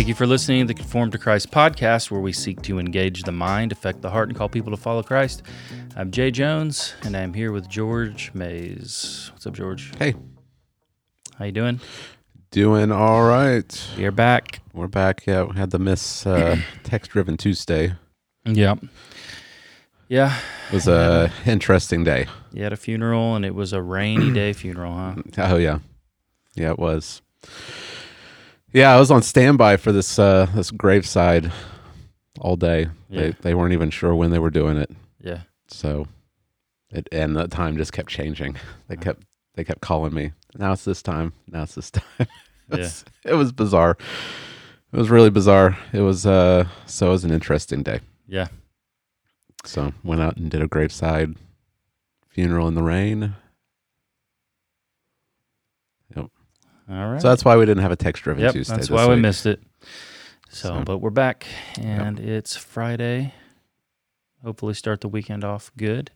Thank you for listening to the Conformed to Christ podcast, where we seek to engage the mind, affect the heart, and call people to follow Christ. I'm Jay Jones, and I'm here with George Mays. What's up, George? Hey, How you doing? doing all right. You're back. We're back. Yeah, we had the Miss uh, Text Driven Tuesday. Yep. Yeah. It was a interesting day. You had a funeral, and it was a rainy day funeral, huh? Oh yeah, yeah, it was. Yeah, I was on standby for this uh, this graveside all day. Yeah. They they weren't even sure when they were doing it, Yeah. so it and the time just kept changing. They kept they kept calling me. Now it's this time. Now it's this time. it, Yeah. it was bizarre. It was really bizarre. It was uh so it was an interesting day. Yeah. So went out and did a graveside funeral in the rain. All right. So that's why we didn't have a text driven Yep, Tuesday. that's why we missed it. So, So- but we're back, and it's Friday. Hopefully, start the weekend off good.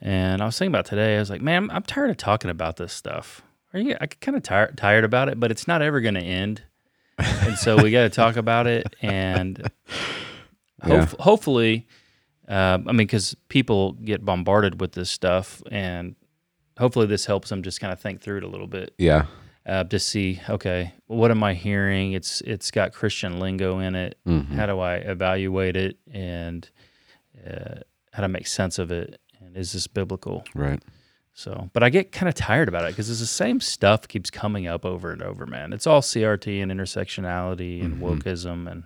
And I was thinking about today. I was like, man, I'm, I'm tired of talking about this stuff. Are you? I kind of tired tired about it, but it's not ever going to end. and so we got to talk about it, and Yeah. hope, hopefully, uh, I mean, because people get bombarded with this stuff, and hopefully, this helps them just kind of think through it a little bit Yeah. Uh, to see okay what am i hearing? It's it's got christian lingo in it. Mhm. how do i evaluate it? And uh, how to make sense of it? And is this biblical? Right. so but i get kind of tired about it because it's the same stuff keeps coming up over and over man. It's all crt and intersectionality and wokeism and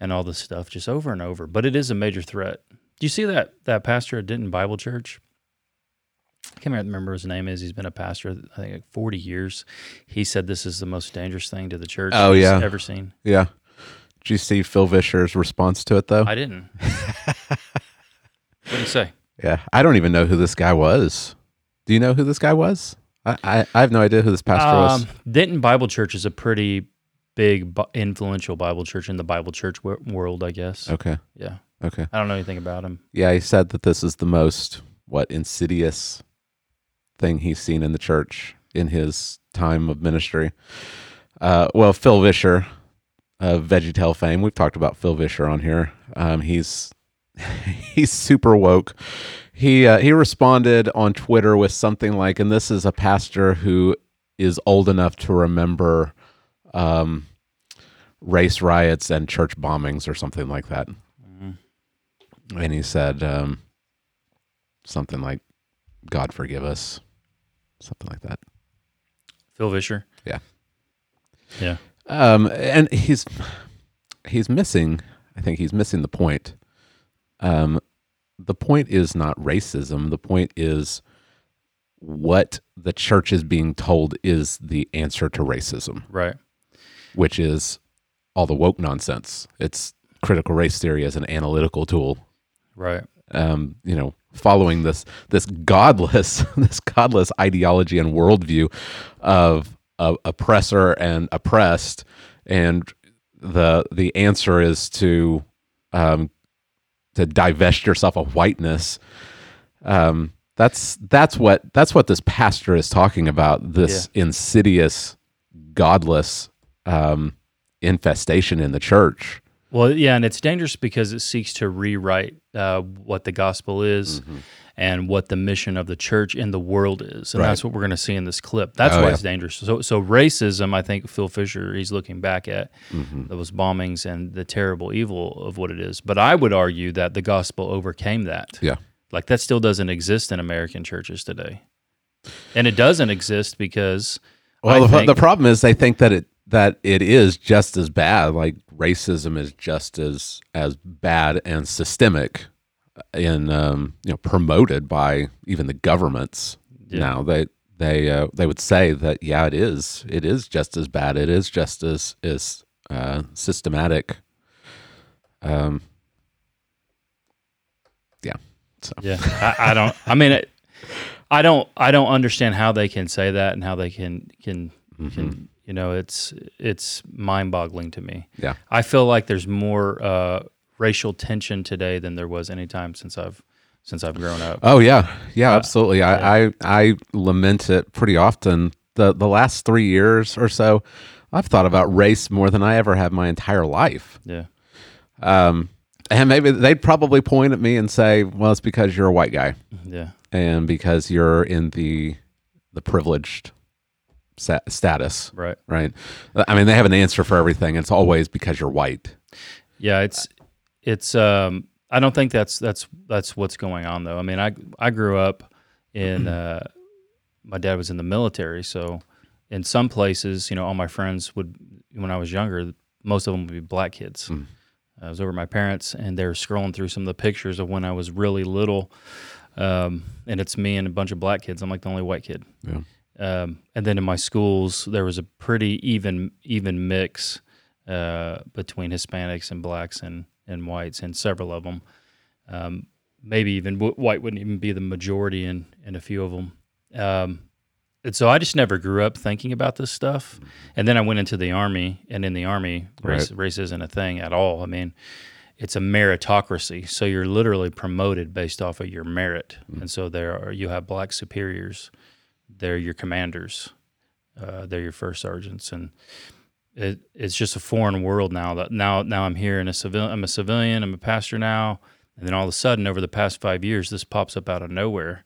and all this stuff just over and over but it is a major threat. Do you see that that pastor at denton bible church I can't remember what his name is. He's been a pastor, I think, like 40 years. He said this is the most dangerous thing to the church Oh, he's yeah. ever seen. Yeah. Did you see Phil Vischer's response to it though? I didn't. what did he say? yeah. I don't even know who this guy was. Do you know who this guy was? I, I, I have no idea who this pastor was. Um, Denton Bible Church is a pretty big, influential Bible church in the Bible church world, I guess. Okay. Yeah. Okay. I don't know anything about him. Yeah, he said that this is the most what insidious thing he's seen in the church in his time of ministry. Uh, well, Phil Vischer of VeggieTale fame. We've talked about Phil Vischer on here. Um, he's he's super woke. He uh, he responded on Twitter with something like, and this is a pastor who is old enough to remember um, race riots and church bombings or something like that and he said um, something like god forgive us something like that Phil Vischer. Yeah. Yeah. um, and he's he's missing i think he's missing the point um, the point is not racism the point is what the church is being told is the answer to racism Right. which is all the woke nonsense it's critical race theory as an analytical tool Right. um, you know, following this this godless this godless ideology and worldview of, of oppressor and oppressed, and the the answer is to um, to divest yourself of whiteness. Um, that's that's what that's what this pastor is talking about. This insidious, godless um, infestation in the church. Well, yeah, and it's dangerous because it seeks to rewrite uh, what the gospel is Mm-hmm. and what the mission of the church in the world is, and Right. that's what we're going to see in this clip. That's Oh, why yeah. it's dangerous. So, so racism, I think Phil Vischer, he's looking back at Mm-hmm. those bombings and the terrible evil of what it is. But I would argue that the gospel overcame that. Yeah. Like that still doesn't exist in American churches today, and it doesn't exist because Well, the, the problem is they think that it that it is just as bad. Like racism is just as as bad and systemic, and um, you know promoted by even the governments. Yeah. Now they they uh, they would say that yeah, it is it is just as bad. It is just as is uh, systematic. Um. Yeah. So Yeah, I, I don't. I mean, it, I don't. I don't understand how they can say that and how they can can Mm-hmm. can. You know, it's it's mind boggling to me. yeah. I feel like there's more uh, racial tension today than there was any time since I've since I've grown up. Oh yeah, yeah, absolutely. I, I I lament it pretty often. the The last three years or so, I've thought about race more than I ever have my entire life. Yeah. Um, and maybe they'd probably point at me and say, "Well, it's because you're a white guy, Yeah. and because you're in the the privileged status." Right. Right. I mean, they have an answer for everything. It's always because you're white. Yeah, it's it's um I don't think that's that's that's what's going on though. I mean, I I grew up in uh my dad was in the military, so in some places, you know, all my friends would when I was younger, most of them would be black kids. I was over at my parents and they were scrolling through some of the pictures of when I was really little. Um, and it's me and a bunch of black kids. I'm like the only white kid. Yeah. Um, and then in my schools, there was a pretty even even mix uh, between Hispanics and blacks and, and whites, and several of them. Um, maybe even w- white wouldn't even be the majority in, in a few of them. Um, and so I just never grew up thinking about this stuff. And then I went into the army, and in the army, race, race isn't a thing at all. I mean, it's a meritocracy. So you're literally promoted based off of your merit. And so there are you have black superiors, they're your commanders, uh, they're your first sergeants, and it, it's just a foreign world now. That now now I'm here in a civil. I'm a civilian. I'm a pastor now, and then all of a sudden, over the past five years, this pops up out of nowhere,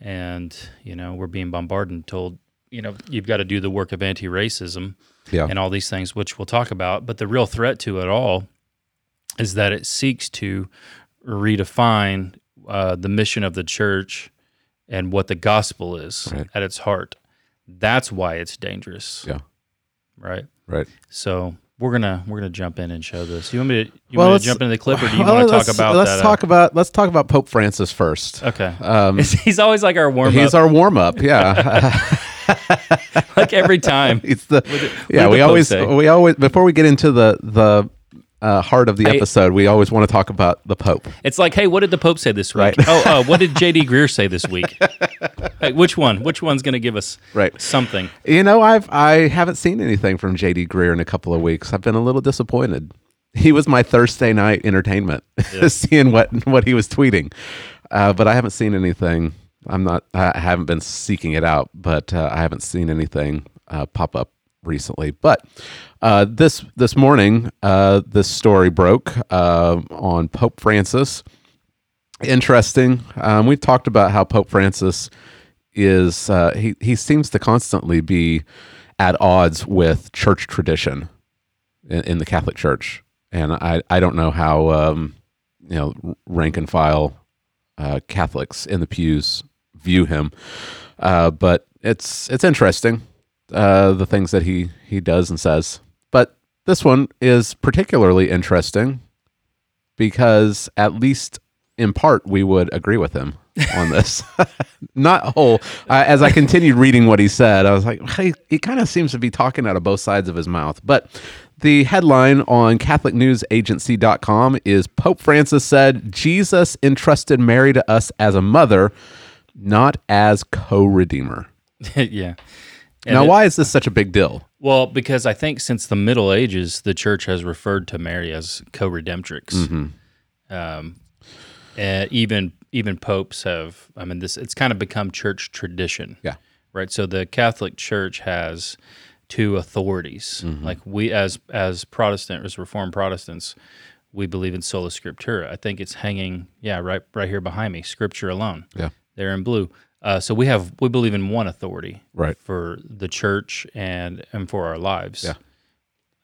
and you know we're being bombarded and told, you know, you've got to do the work of anti-racism Yeah. and all these things, which we'll talk about. But the real threat to it all is that it seeks to redefine uh, the mission of the church and what the gospel is Right. at its heart. That's why it's dangerous, Yeah. right? Right. So we're gonna we're gonna jump in and show this. You want me to you Well, want me let's- to jump into the clip, or do you Well, want to talk about Let's that? uh, talk about let's talk about Pope Francis first. okay, Um, he's always like our warm he's up, our warm up. Yeah. like every time. it's the did- yeah. We Pope always say? we always before we get into the the uh, heart of the Hey- episode, we always want to talk about the Pope. It's like, hey, what did the Pope say this week? Right. oh, uh, what did J.D. Greear say this week? hey, which one? Which one's gonna give us Right. something? You know, I've I haven't seen anything from JD Greear in a couple of weeks. I've been a little disappointed. He was my Thursday night entertainment, seeing what what he was tweeting, uh, but I haven't seen anything. I'm not. I haven't been seeking it out, but uh, I haven't seen anything uh, pop up recently. But uh, this this morning, uh, this story broke uh, on Pope Francis. Interesting. Um, we've talked about how Pope Francis is uh, he he seems to constantly be at odds with church tradition in, in the Catholic Church, and I I don't know how um, you know rank and file uh, Catholics in the pews view him, uh, but it's it's interesting uh, the things that he he does and says. But this one is particularly interesting because at least in part we would agree with him on this. Not whole. Uh, as I continued reading what he said, I was like, hey, he kind of seems to be talking out of both sides of his mouth. But the headline on CatholicNewsAgency.com is Pope Francis said Jesus entrusted Mary to us as a mother, not as co-redeemer. yeah. And now, it- why is this such a big deal? Well, because I think since the Middle Ages, the church has referred to Mary as co-redemptrix. Mm-hmm. Um, and even even popes have. I mean, this it's kind of become church tradition. Yeah. Right. So the Catholic Church has two authorities. Mm-hmm. Like we, as as Protestant, as Reformed Protestants, we believe in sola scriptura. I think it's hanging, yeah, right right here behind me. Scripture alone. Yeah. There in blue. Uh, so we have we believe in one authority Right. for the church and and for our lives. Yeah.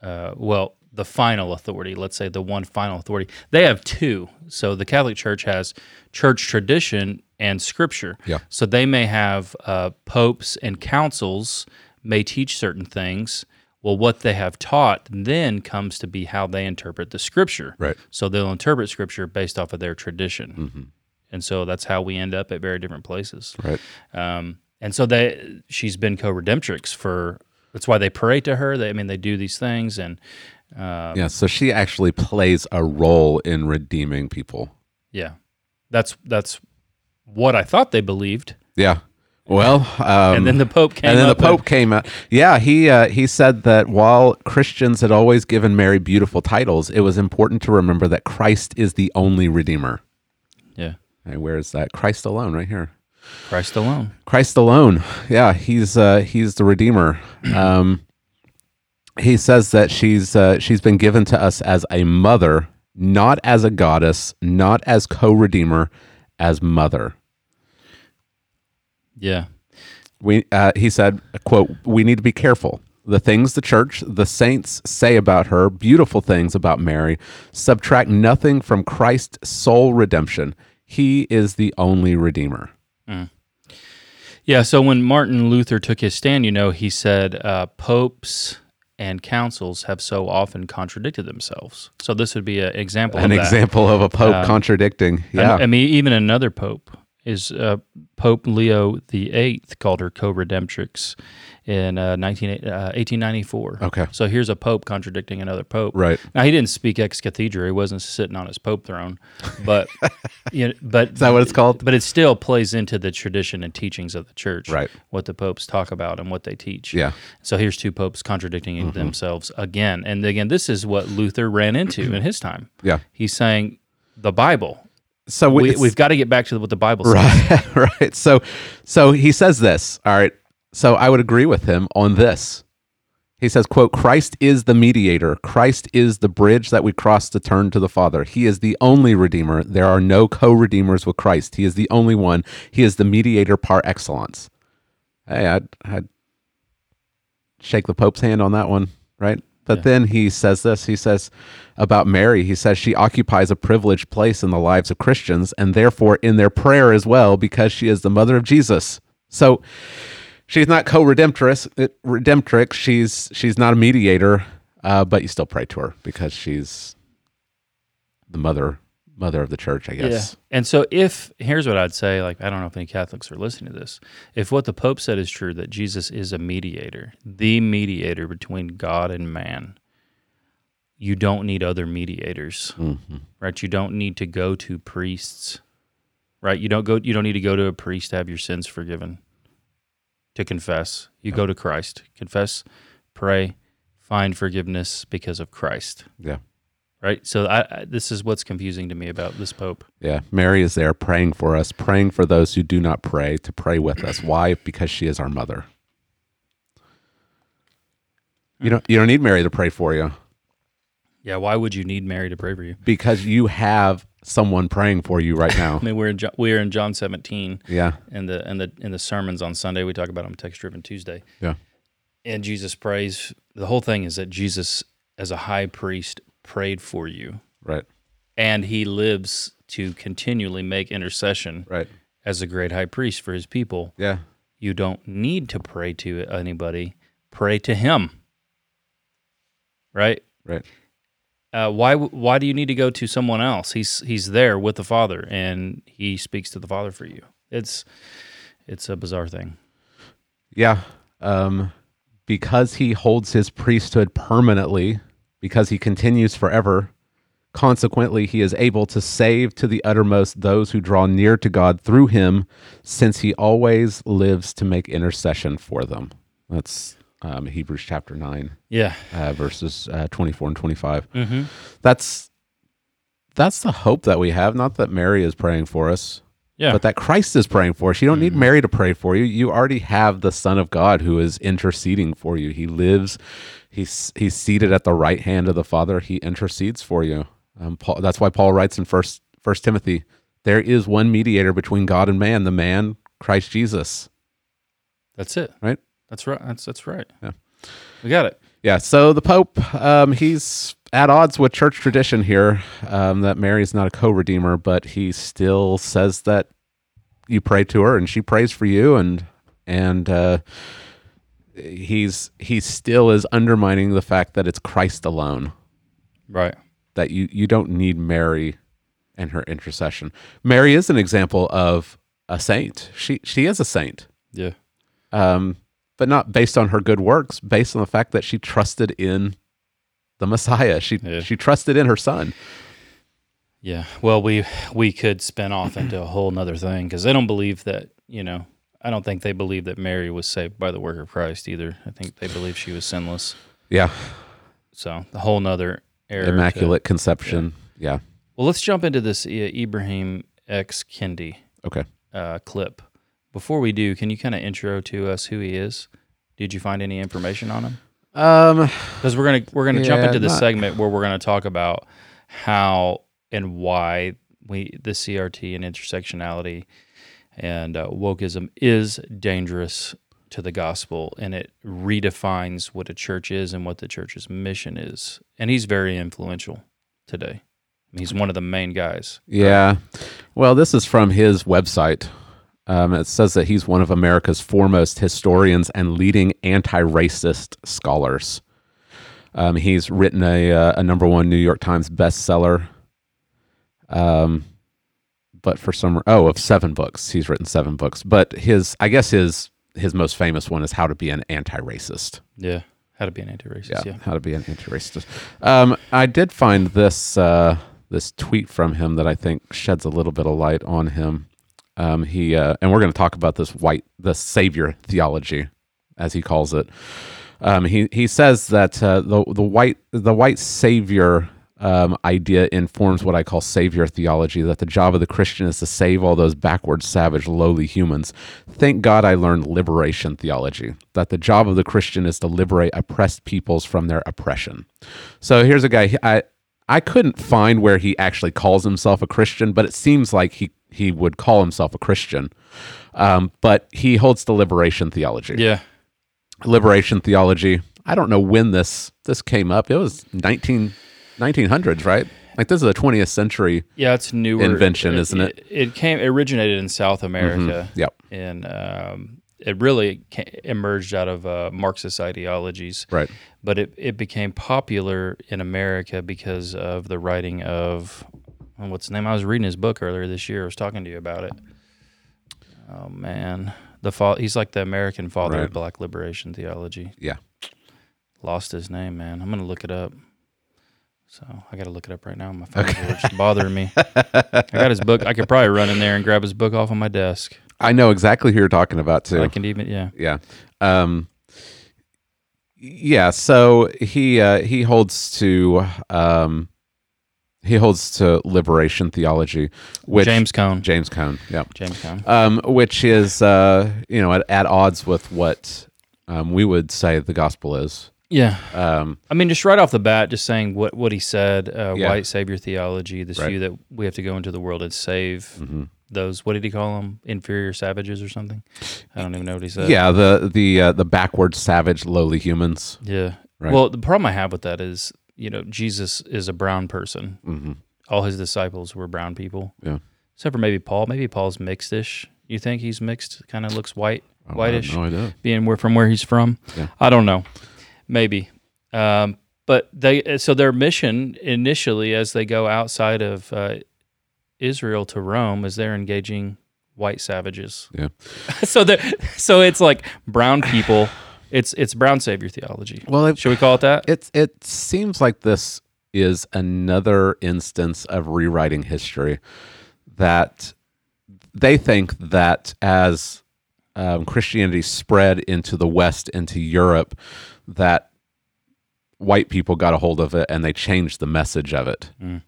Uh, well, the final authority, let's say the one final authority, they have two. So the Catholic Church has church tradition and scripture. Yeah. So they may have uh, popes and councils may teach certain things. Well, what they have taught then comes to be how they interpret the scripture. Right. So they'll interpret scripture based off of their tradition. And so that's how we end up at very different places. Right. Um, and so they, she's been co-redemptrix for. That's why they pray to her. They, I mean, they do these things, and uh, Yeah. So she actually plays a role in redeeming people. yeah, that's that's what I thought they believed. Yeah. Well, um, And then the Pope came. and then the up and- Pope came out. Yeah, he uh, he said that while Christians had always given Mary beautiful titles, it was important to remember that Christ is the only Redeemer. yeah, Hey, where is that? Christ alone, right here. Christ alone. Christ alone. Yeah, he's uh, he's the Redeemer. Um, he says that she's uh, she's been given to us as a mother, not as a goddess, not as co-redeemer, as mother. Yeah. We uh, he said, "quote We need to be careful. The things the church, the saints say about her, beautiful things about Mary, subtract nothing from Christ's sole redemption. He is the only redeemer." Yeah. So when Martin Luther took his stand, you know, he said uh, popes and councils have so often contradicted themselves. So this would be an example An of that. example of a pope Um, contradicting. I- Yeah. I, mean, even another pope is uh, Pope Leo the Eighth called her co-redemptrix in uh, 19, uh, 1894. Okay. So here's a pope contradicting another pope. Right. Now he didn't speak ex cathedra. He wasn't sitting on his pope throne, but you know, but Is that what it's called? But it still plays into the tradition and teachings of the church. Right. What the popes talk about and what they teach. Yeah. So here's two popes contradicting Mm-hmm. themselves again. And again, this is what Luther ran into in his time. Yeah. He's saying the Bible. So we we've got to get back to what the Bible says. Right, right. So, so he says this. All right. So I would agree with him on this. He says, "quote Christ is the mediator. Christ is the bridge that we cross to turn to the Father. He is the only redeemer. There are no co-redeemers with Christ. He is the only one. He is the mediator par excellence." Hey, I'd, I'd shake the Pope's hand on that one, right? But then he says this. He says about Mary, he says she occupies a privileged place in the lives of Christians and therefore in their prayer as well because she is the mother of Jesus. So she's not co-redemptress, it- redemptrix. She's she's not a mediator, uh, but you still pray to her because she's the mother mother of the church, I guess. And so if here's what I'd say, like I don't know if any Catholics are listening to this. If what the Pope said is true, that Jesus is a mediator, the mediator between God and man, you don't need other mediators. Right? You don't need to go to priests. Right? You don't go you don't need to go to a priest to have your sins forgiven. To confess. You go to Christ. Confess, pray, find forgiveness because of Christ. Yeah. Right? So I, I this is what's confusing to me about this Pope. Yeah, Mary is there praying for us, praying for those who do not pray to pray with us. Why? Because she is our mother. You don't you don't need Mary to pray for you Yeah, why would you need Mary to pray for you? because you have someone praying for you right now. I mean, we're in John, we're in John 17, yeah. and the and the in the sermons on Sunday we talk about them text driven Tuesday, Yeah. and Jesus prays. The whole thing is that Jesus, as a high priest, prayed for you, Right. and he lives to continually make intercession Right. as a great high priest for his people. Yeah. You don't need to pray to anybody; pray to him. Right? Right. Uh, why why do you need to go to someone else? He's he's there with the Father, and he speaks to the Father for you. It's it's a bizarre thing. Yeah. Um, because he holds his priesthood permanently, because he continues forever, consequently, he is able to save to the uttermost those who draw near to God through him, since he always lives to make intercession for them. That's um, Hebrews chapter 9, Yeah, uh, verses uh, 24 and 25. mm-hmm. That's. That's the hope that we have. Not that Mary is praying for us, yeah, but that Christ is praying for us. You don't need Mary to pray for you. You already have the Son of God who is interceding for you. He lives. He's he's seated at the right hand of the Father. He intercedes for you. Um, Paul, that's why Paul writes in first First Timothy, there is one mediator between God and man, the man Christ Jesus. that's it. Right? That's right. That's that's right. Yeah. we got it. Yeah. So the Pope, um, he's at odds with church tradition here. Um, that Mary is not a co-redeemer, but he still says that you pray to her and she prays for you, and and uh, he's he still is undermining the fact that it's Christ alone. Right. That you you don't need Mary and her intercession. Mary is an example of a saint. She she is a saint. Yeah. um, but not based on her good works, based on the fact that she trusted in the Messiah. She Yeah. she trusted in her son. Yeah. Well, we we could spin off into a whole nother thing because they don't believe that you know. I don't think they believe that Mary was saved by the work of Christ either. I think they believe she was sinless. Yeah, So the whole nother error. to- immaculate conception. Yeah. Well, let's jump into this Ibram X Kendi Okay. uh, clip. Before we do, can you kind of intro to us who he is? Did you find any information on him? Um, because we're gonna we're gonna jump into the segment where we're gonna talk about how and why we the CRT and intersectionality and uh, wokeism is dangerous to the gospel, and it redefines what a church is and what the church's mission is. And he's very influential today. He's one of the main guys. yeah. Well, this is from his website. Um, it says that he's one of America's foremost historians and leading anti-racist scholars. Um, he's written a, uh, a number one New York Times bestseller. Um, but for some oh of seven books, he's written seven books. But his I guess his his most famous one is How to Be an Anti-Racist. Yeah, how to be an anti-racist. Yeah, how to be an anti-racist. Um, I did find this uh, this tweet from him that I think sheds a little bit of light on him. Um, he uh, and we're going to talk about this white the savior theology, as he calls it. Um, he he says that uh, the the white the white savior um, idea informs what I call savior theology. That the job of the Christian is to save all those backward, savage, lowly humans. Thank God I learned liberation theology. That the job of the Christian is to liberate oppressed peoples from their oppression. So here's a guy. I I couldn't find where he actually calls himself a Christian, but it seems like he he would call himself a Christian. Um, but he holds the liberation theology yeah. liberation theology. I don't know when this this came up. It was 19, 1900s, right? Like this is a 20th century. Yeah, it's newer Invention, isn't it? It, it came originated in South America. Yep. In um, it really emerged out of uh, Marxist ideologies. Right. But it, it became popular in America because of the writing of oh, what's the name? I was reading his book earlier this year. I was talking to you about it. Oh man, the fa- he's like the American father Right. of Black liberation theology. Yeah. Lost his name, man. I'm gonna look it up. So I got to look it up right now on my phone. It's bothering me. I got his book. I could probably run in there and grab his book off on my desk. I know exactly who you're talking about too. I can even, yeah. yeah. Um, yeah. So he uh, he holds to um, he holds to liberation theology, which James Cone. James Cone. Yeah. James Cone. um, which is uh, you know at, at odds with what um, we would say the gospel is. Yeah. Um, I mean, just right off the bat, just saying what, what he said, uh, Yeah. white savior theology, this Right. view that we have to go into the world and save mhm. Those, what did he call them? Inferior savages or something? I don't even know what he said. yeah, the the uh, the backward, savage, lowly humans. Yeah. Right. Well, the problem I have with that is, you know, Jesus is a brown person. hmm All his disciples were brown people. Yeah. Except for maybe Paul. Maybe Paul's mixed-ish. You think he's mixed? Kind of looks white, whitish. No idea. being where from where he's from. Yeah. I don't know, maybe. Um, but they so their mission initially, as they go outside of uh, Israel to Rome, is they're engaging white savages. Yeah. so they so it's like brown people. It's it's brown savior theology. Well, it, Should we call it that? it it seems like this is another instance of rewriting history that they think that as um, Christianity spread into the West, into Europe, that white people got a hold of it and they changed the message of it, Mm.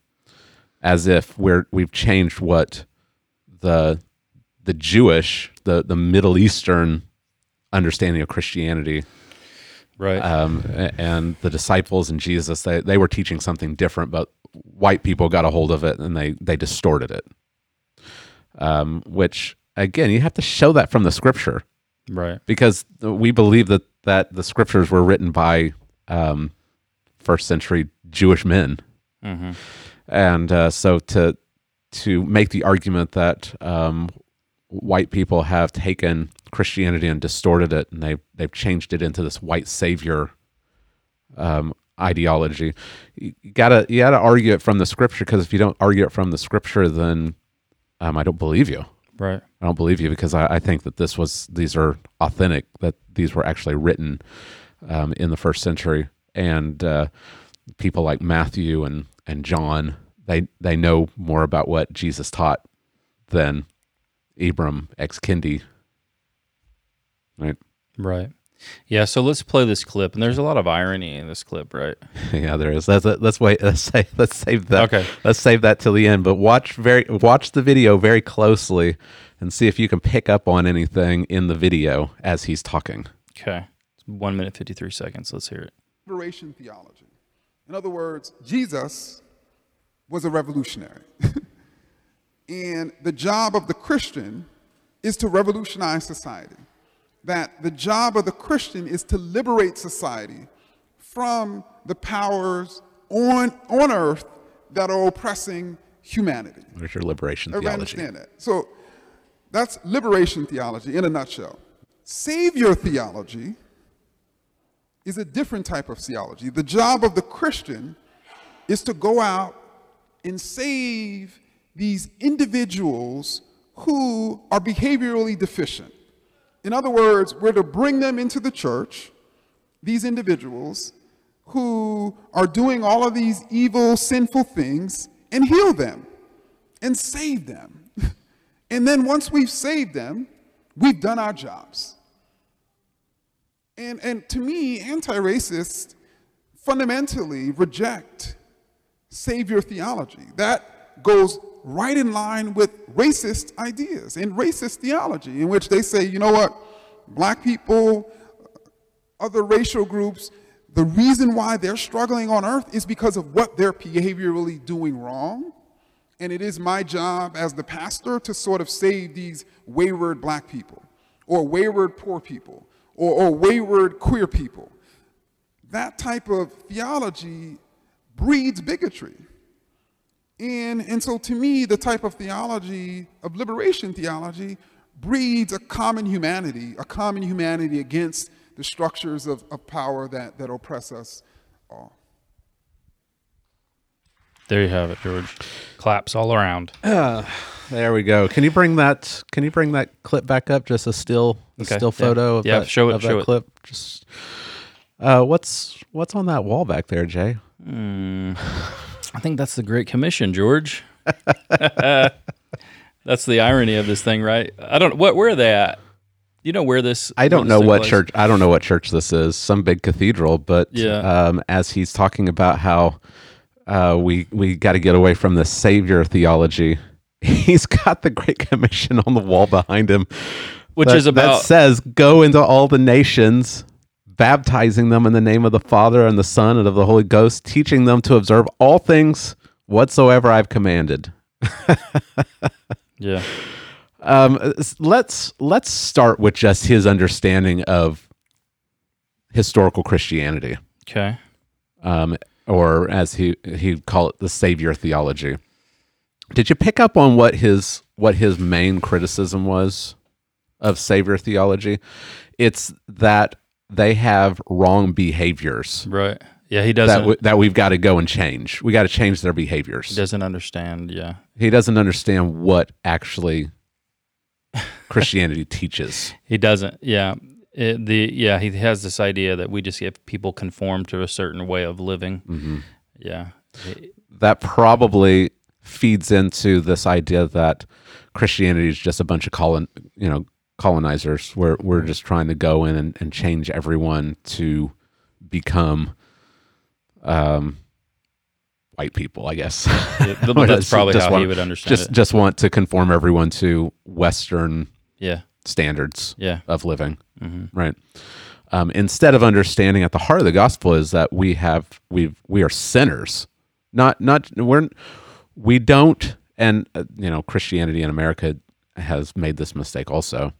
As if we're we've changed what the the Jewish, the the Middle Eastern understanding of Christianity right. um, and the disciples and Jesus, they, they were teaching something different, but white people got a hold of it and they, they distorted it. Um, which, again, you have to show that from the scripture right. because we believe that, that the scriptures were written by um, first century Jewish men. hmm And uh, so to, to make the argument that um, white people have taken Christianity and distorted it, and they they've changed it into this white savior um, ideology. You gotta you gotta argue it from the scripture because if you don't argue it from the scripture, then um, I don't believe you. Right. I don't believe you because I, I think that this was these are authentic that these were actually written um, in the first century and uh, people like Matthew and and John they they know more about what Jesus taught than Ibram X Kendi. Right? Right. Yeah. So let's play this clip, and there's a lot of irony in this clip, right? yeah, there is. Let's let's wait. Let's say let's save that. Okay. Let's save that till the end. But watch very watch the video very closely and see if you can pick up on anything in the video as he's talking. Okay. Let's One minute, 53 seconds. Let's hear it. liberation theology. In other words, Jesus was a revolutionary. and the job of the Christian is to revolutionize society. That the job of the Christian is to liberate society from the powers on, on earth that are oppressing humanity. There's your liberation Everybody theology. understand that? So that's liberation theology in a nutshell. Savior theology is a different type of theology. The job of the Christian is to go out and save these individuals who are behaviorally deficient. In other words, we're to bring them into the church, these individuals who are doing all of these evil, sinful things, and heal them and save them. and then once we've saved them, we've done our jobs. And, and to me, anti racists fundamentally reject savior theology. That goes right in line with racist ideas and racist theology, in which they say, you know what, black people, other racial groups, the reason why they're struggling on earth is because of what they're behaviorally doing wrong. And it is my job as the pastor to sort of save these wayward black people, or wayward poor people, or, or wayward queer people. That type of theology breeds bigotry. And, and so, to me, the type of theology, of liberation theology, breeds a common humanity, a common humanity against the structures of, of power that, that oppress us all. There you have it, George. Claps all around. There we go. Can you bring that? Can you bring that clip back up? Just a still, a Okay, still yeah. photo of Yeah, that, show it, of show that it. clip. Just uh, what's what's on that wall back there, Jay? I think that's the Great Commission, George. that's the irony of this thing, right? I don't. What? Where are they at? You know where this? I don't know what church. I don't know what church this is. Some big cathedral, but Yeah. um, as he's talking about how uh, we we got to get away from the savior theology, he's got the Great Commission on the wall behind him, Which that- is about- that says, "Go into all the nations." Baptizing them in the name of the Father and the Son and of the Holy Ghost, teaching them to observe all things whatsoever I've commanded. Yeah. Um, let's let's start with just his understanding of historical Christianity, Okay. um, or as he he'd call it, the Savior theology. Did you pick up on what his what his main criticism was of Savior theology? It's that they have wrong behaviors Right. Yeah. He doesn't. w- that we've got to go and change. We got to change their behaviors. He doesn't understand. Yeah. he doesn't understand what actually Christianity teaches. He doesn't. Yeah. It, the yeah he has this idea that we just get people conform to a certain way of living. Mm-hmm. Yeah. That probably feeds into this idea that Christianity is just a bunch of colon, you know, colonizers. We're we're just trying to go in and, and change everyone to become um white people, I guess. it- that's probably how want- he would understand just it. just want to conform everyone to Western Yeah. Standards Yeah. of living, right? Um, instead of understanding at the heart of the gospel is that we have we we are sinners, not not we're we don't, and uh, you know Christianity in America has made this mistake also.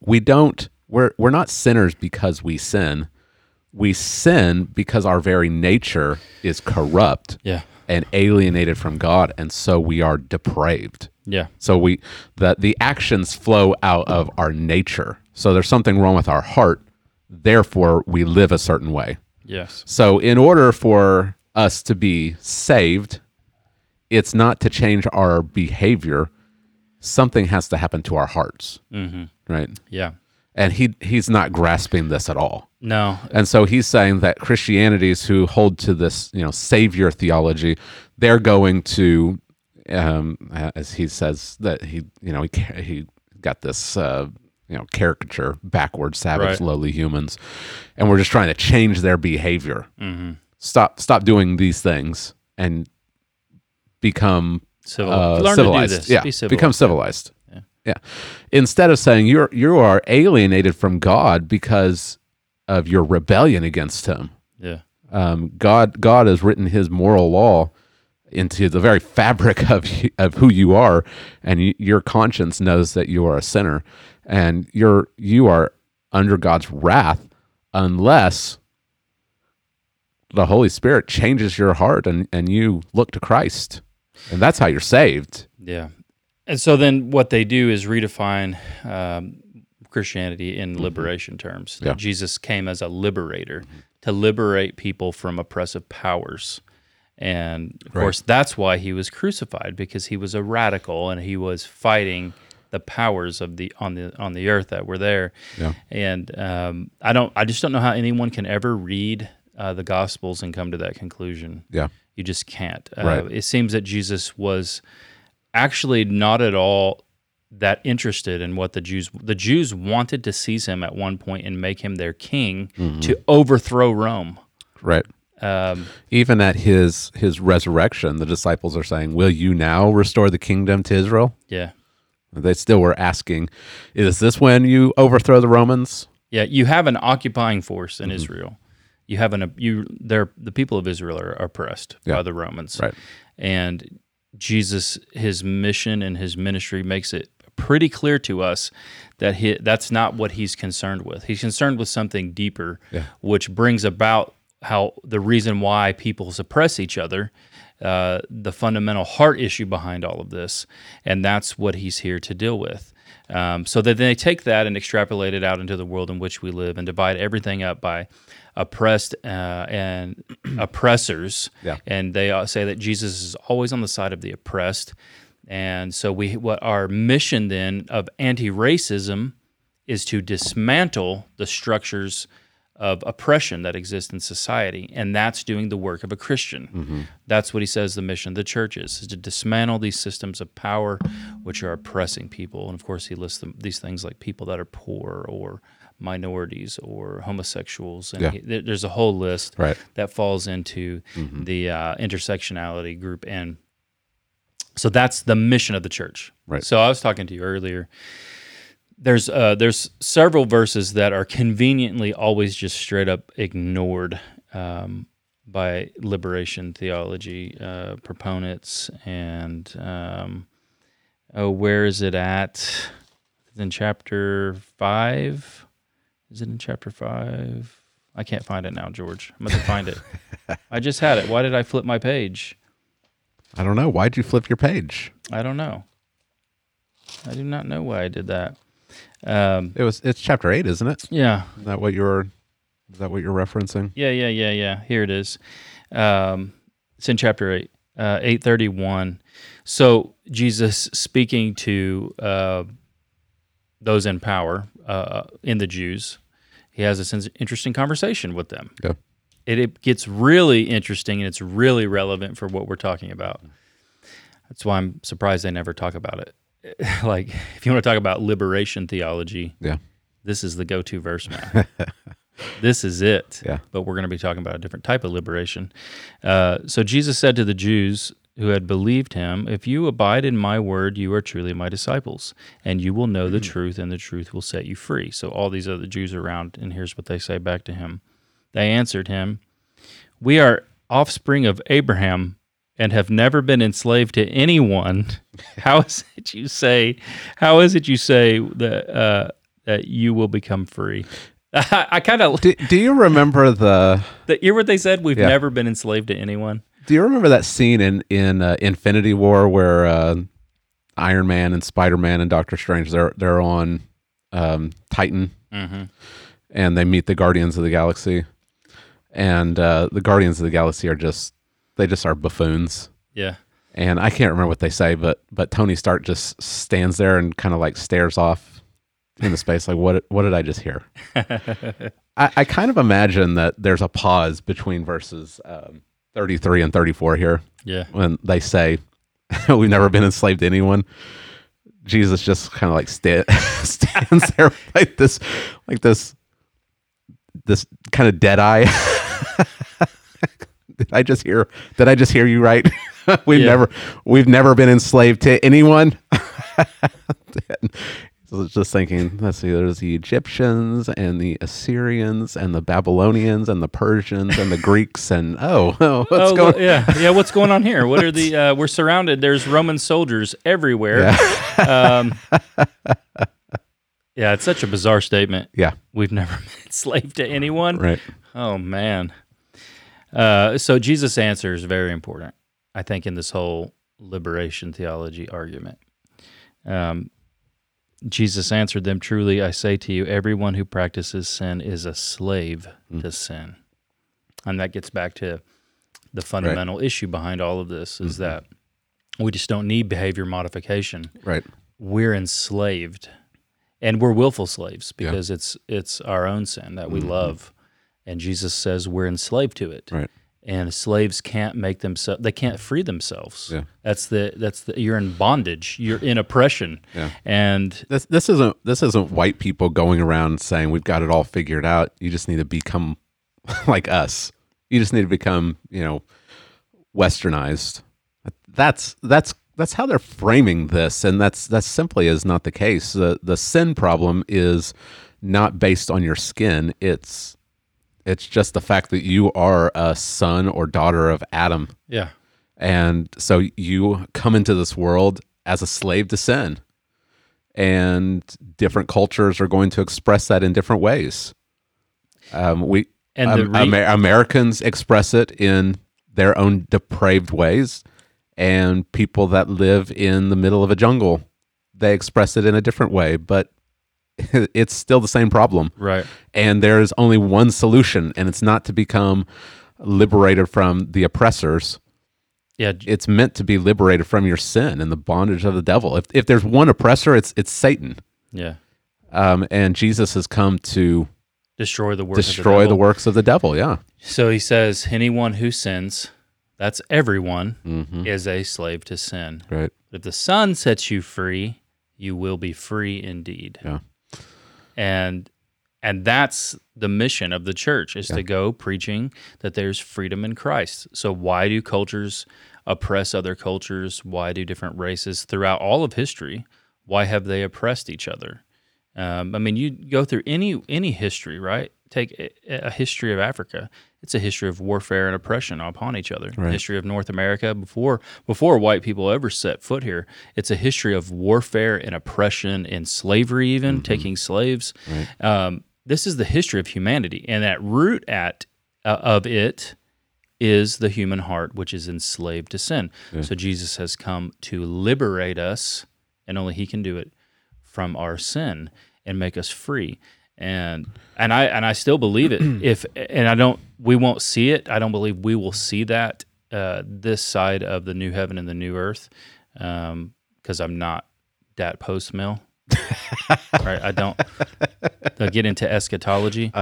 We don't we're we're not sinners because we sin. We sin because our very nature is corrupt Yeah. and alienated from God, and so we are depraved. Yeah. So we that the actions flow out of our nature. So there's something wrong with our heart. Therefore, we live a certain way. Yes. So in order for us to be saved, it's not to change our behavior. Something has to happen to our hearts, mm-hmm. right? Yeah. And he he's not grasping this at all. No. And so he's saying that Christianities who hold to this, you know, savior theology, they're going to, um, as he says that he, you know, he he got this, uh, you know, caricature, backward, savage, Right. lowly humans, and we're just trying to change their behavior. Stop, stop doing these things and become Civil. uh, civilized. to do this. Yeah, Be civil. become civilized. Yeah. Instead of saying you're you are alienated from God because of your rebellion against him. Yeah. Um, God God has written His moral law into the very fabric of of who you are, and your conscience knows that you are a sinner, and you're you are under God's wrath unless the Holy Spirit changes your heart and and you look to Christ, and that's how you're saved. Yeah. And so then what they do is redefine um, Christianity in liberation terms. Mm-hmm. Yeah. Jesus came as a liberator to liberate people from oppressive powers. And of Right. course, that's why he was crucified because he was a radical and he was fighting the powers of the on the on the earth that were there. Yeah. And um, I don't, I just don't know how anyone can ever read uh, the Gospels and come to that conclusion. Yeah, You just can't. Uh, Right. It seems that Jesus was actually not at all that interested in what the Jews the Jews wanted to seize him at one point and make him their king Mm-hmm. to overthrow Rome. right. Um, Even at his his resurrection, the disciples are saying, "Will you now restore the kingdom to Israel?" yeah. They still were asking, "Is this when you overthrow the Romans?" Yeah, you have an occupying force Mm-hmm. in Israel. You have an you they're the people of Israel are oppressed Yeah. by the Romans. Right. And Jesus his mission and his ministry makes it pretty clear to us that he, that's not what he's concerned with. He's concerned with something deeper Yeah. which brings about how the reason why people suppress each other uh, the fundamental heart issue behind all of this, and that's what he's here to deal with. Um, so that they take that and extrapolate it out into the world in which we live and divide everything up by oppressed uh, and oppressors. Yeah. And they uh, say that Jesus is always on the side of the oppressed. And so we, what our mission then of anti-racism is to dismantle the structures of oppression that exists in society, and that's doing the work of a Christian. That's what he says the mission of the church is, is to dismantle these systems of power which are oppressing people. And of course, he lists them, these things like people that are poor or minorities or homosexuals, and Yeah. he- there's a whole list Right. that falls into the uh, intersectionality group, and so that's the mission of the church. Right. So I was talking to you earlier there's uh, there's several verses that are conveniently always just straight up ignored um, by liberation theology uh, proponents and um, oh where is it at? It's in chapter five? Is it in chapter five? I can't find it now George. I'm going to find it. I just had it. Why did I flip my page? I don't know. Why'd you flip your page? I don't know. I do not know why I did that um, It was it's chapter eight, isn't it? yeah Is that what you're is that what you're referencing? Yeah, yeah, yeah, yeah. Here it is. Um, it's in chapter eight, uh, eight thirty one. So Jesus speaking to uh, those in power uh, in the Jews, he has this interesting conversation with them. Yeah. It, it gets really interesting and it's really relevant for what we're talking about. That's why I'm surprised they never talk about it. like, if you want to talk about liberation theology, Yeah. this is the go-to verse, man. this is it. Yeah. But we're going to be talking about a different type of liberation. Uh, so Jesus said to the Jews who had believed him, "If you abide in my word, you are truly my disciples, and you will know the truth, and the truth will set you free." So all these other Jews around, and here's what they say back to him. They answered him, "We are offspring of Abraham." And have never been enslaved to anyone. How is it you say? How is it you say that uh, that you will become free? I, I kind of Do, do you remember the the hear what they said. We've Yeah. never been enslaved to anyone. Do you remember that scene in in uh, Infinity War where uh, Iron Man and Spider Man and Doctor Strange they're they're on um, Titan Mm-hmm. and they meet the Guardians of the Galaxy, and uh, the Guardians of the Galaxy are just they just are buffoons. Yeah, And I can't remember what they say, but but Tony Stark just stands there and kind of like stares off into space, like what what did I just hear? I, I kind of imagine that there's a pause between verses um, 33 and 34 here. Yeah, when they say we've never been enslaved to anyone. Jesus just kind of like sta- stands there like this like this this kind of dead eye did i just hear did i just hear you right we've Yeah. never we've never been enslaved to anyone So just thinking, let's see, there's the Egyptians and the Assyrians and the Babylonians and the Persians and the Greeks and oh, oh what's oh, going? yeah, yeah. What's going on here? What are the? Uh, we're surrounded. There's Roman soldiers everywhere. Um, yeah, it's such a bizarre statement. Yeah, We've never been enslaved to anyone. right. Oh man. Uh, so Jesus' answer is very important, I think, in this whole liberation theology argument. Um, Jesus answered them, "Truly, I say to you, everyone who practices sin is a slave to sin." And that gets back to the fundamental issue behind all of this is that we just don't need behavior modification Right. we're enslaved and we're willful slaves Yeah. because it's it's our own sin that we love and jesus says we're enslaved to it Right. and slaves can't make themselves they can't free themselves Yeah. that's the that's the you're in bondage you're in oppression Yeah. and This this isn't this isn't white people going around saying we've got it all figured out. You just need to become like us. You just need to become, you know, westernized. That's that's that's how they're framing this, and that's that simply is not the case. The the sin problem is not based on your skin. It's it's just the fact that you are a son or daughter of Adam. yeah And so you come into this world as a slave to sin. And different cultures are going to express that in different ways. Um, we And um, re- Amer- Americans express it in their own depraved ways, and people that live in the middle of a jungle, they express it in a different way. But it's still the same problem. Right. And there's only one solution and it's not to become liberated from the oppressors. Yeah. It's meant to be liberated from your sin and the bondage of the devil. If, if there's one oppressor it's it's satan. Yeah. Um, and jesus has come to destroy the works destroy of the, the, works of the devil yeah. So he says anyone who sins that's everyone mm-hmm. is a slave to sin. Right. If the Son sets you free, you will be free indeed. Yeah. And and that's the mission of the church is to go preaching that there's freedom in Christ. So why do cultures oppress other cultures? Why do different races throughout all of history? Why have they oppressed each other? Um, I mean, you go through any any history, right? Take a, a history of Africa. It's a history of warfare and oppression upon each other. Right. History of North America before before white people ever set foot here. It's a history of warfare and oppression and slavery, even taking slaves. Um, this is the history of humanity, and that root at uh, of it is the human heart, which is enslaved to sin. So Jesus has come to liberate us, and only He can do it from our sin and make us free. And and I and I still believe it. if and I don't, we won't see it. I don't believe we will see that uh, this side of the new heaven and the new earth, because I'm not that post mill. right, I don't they'll get into eschatology.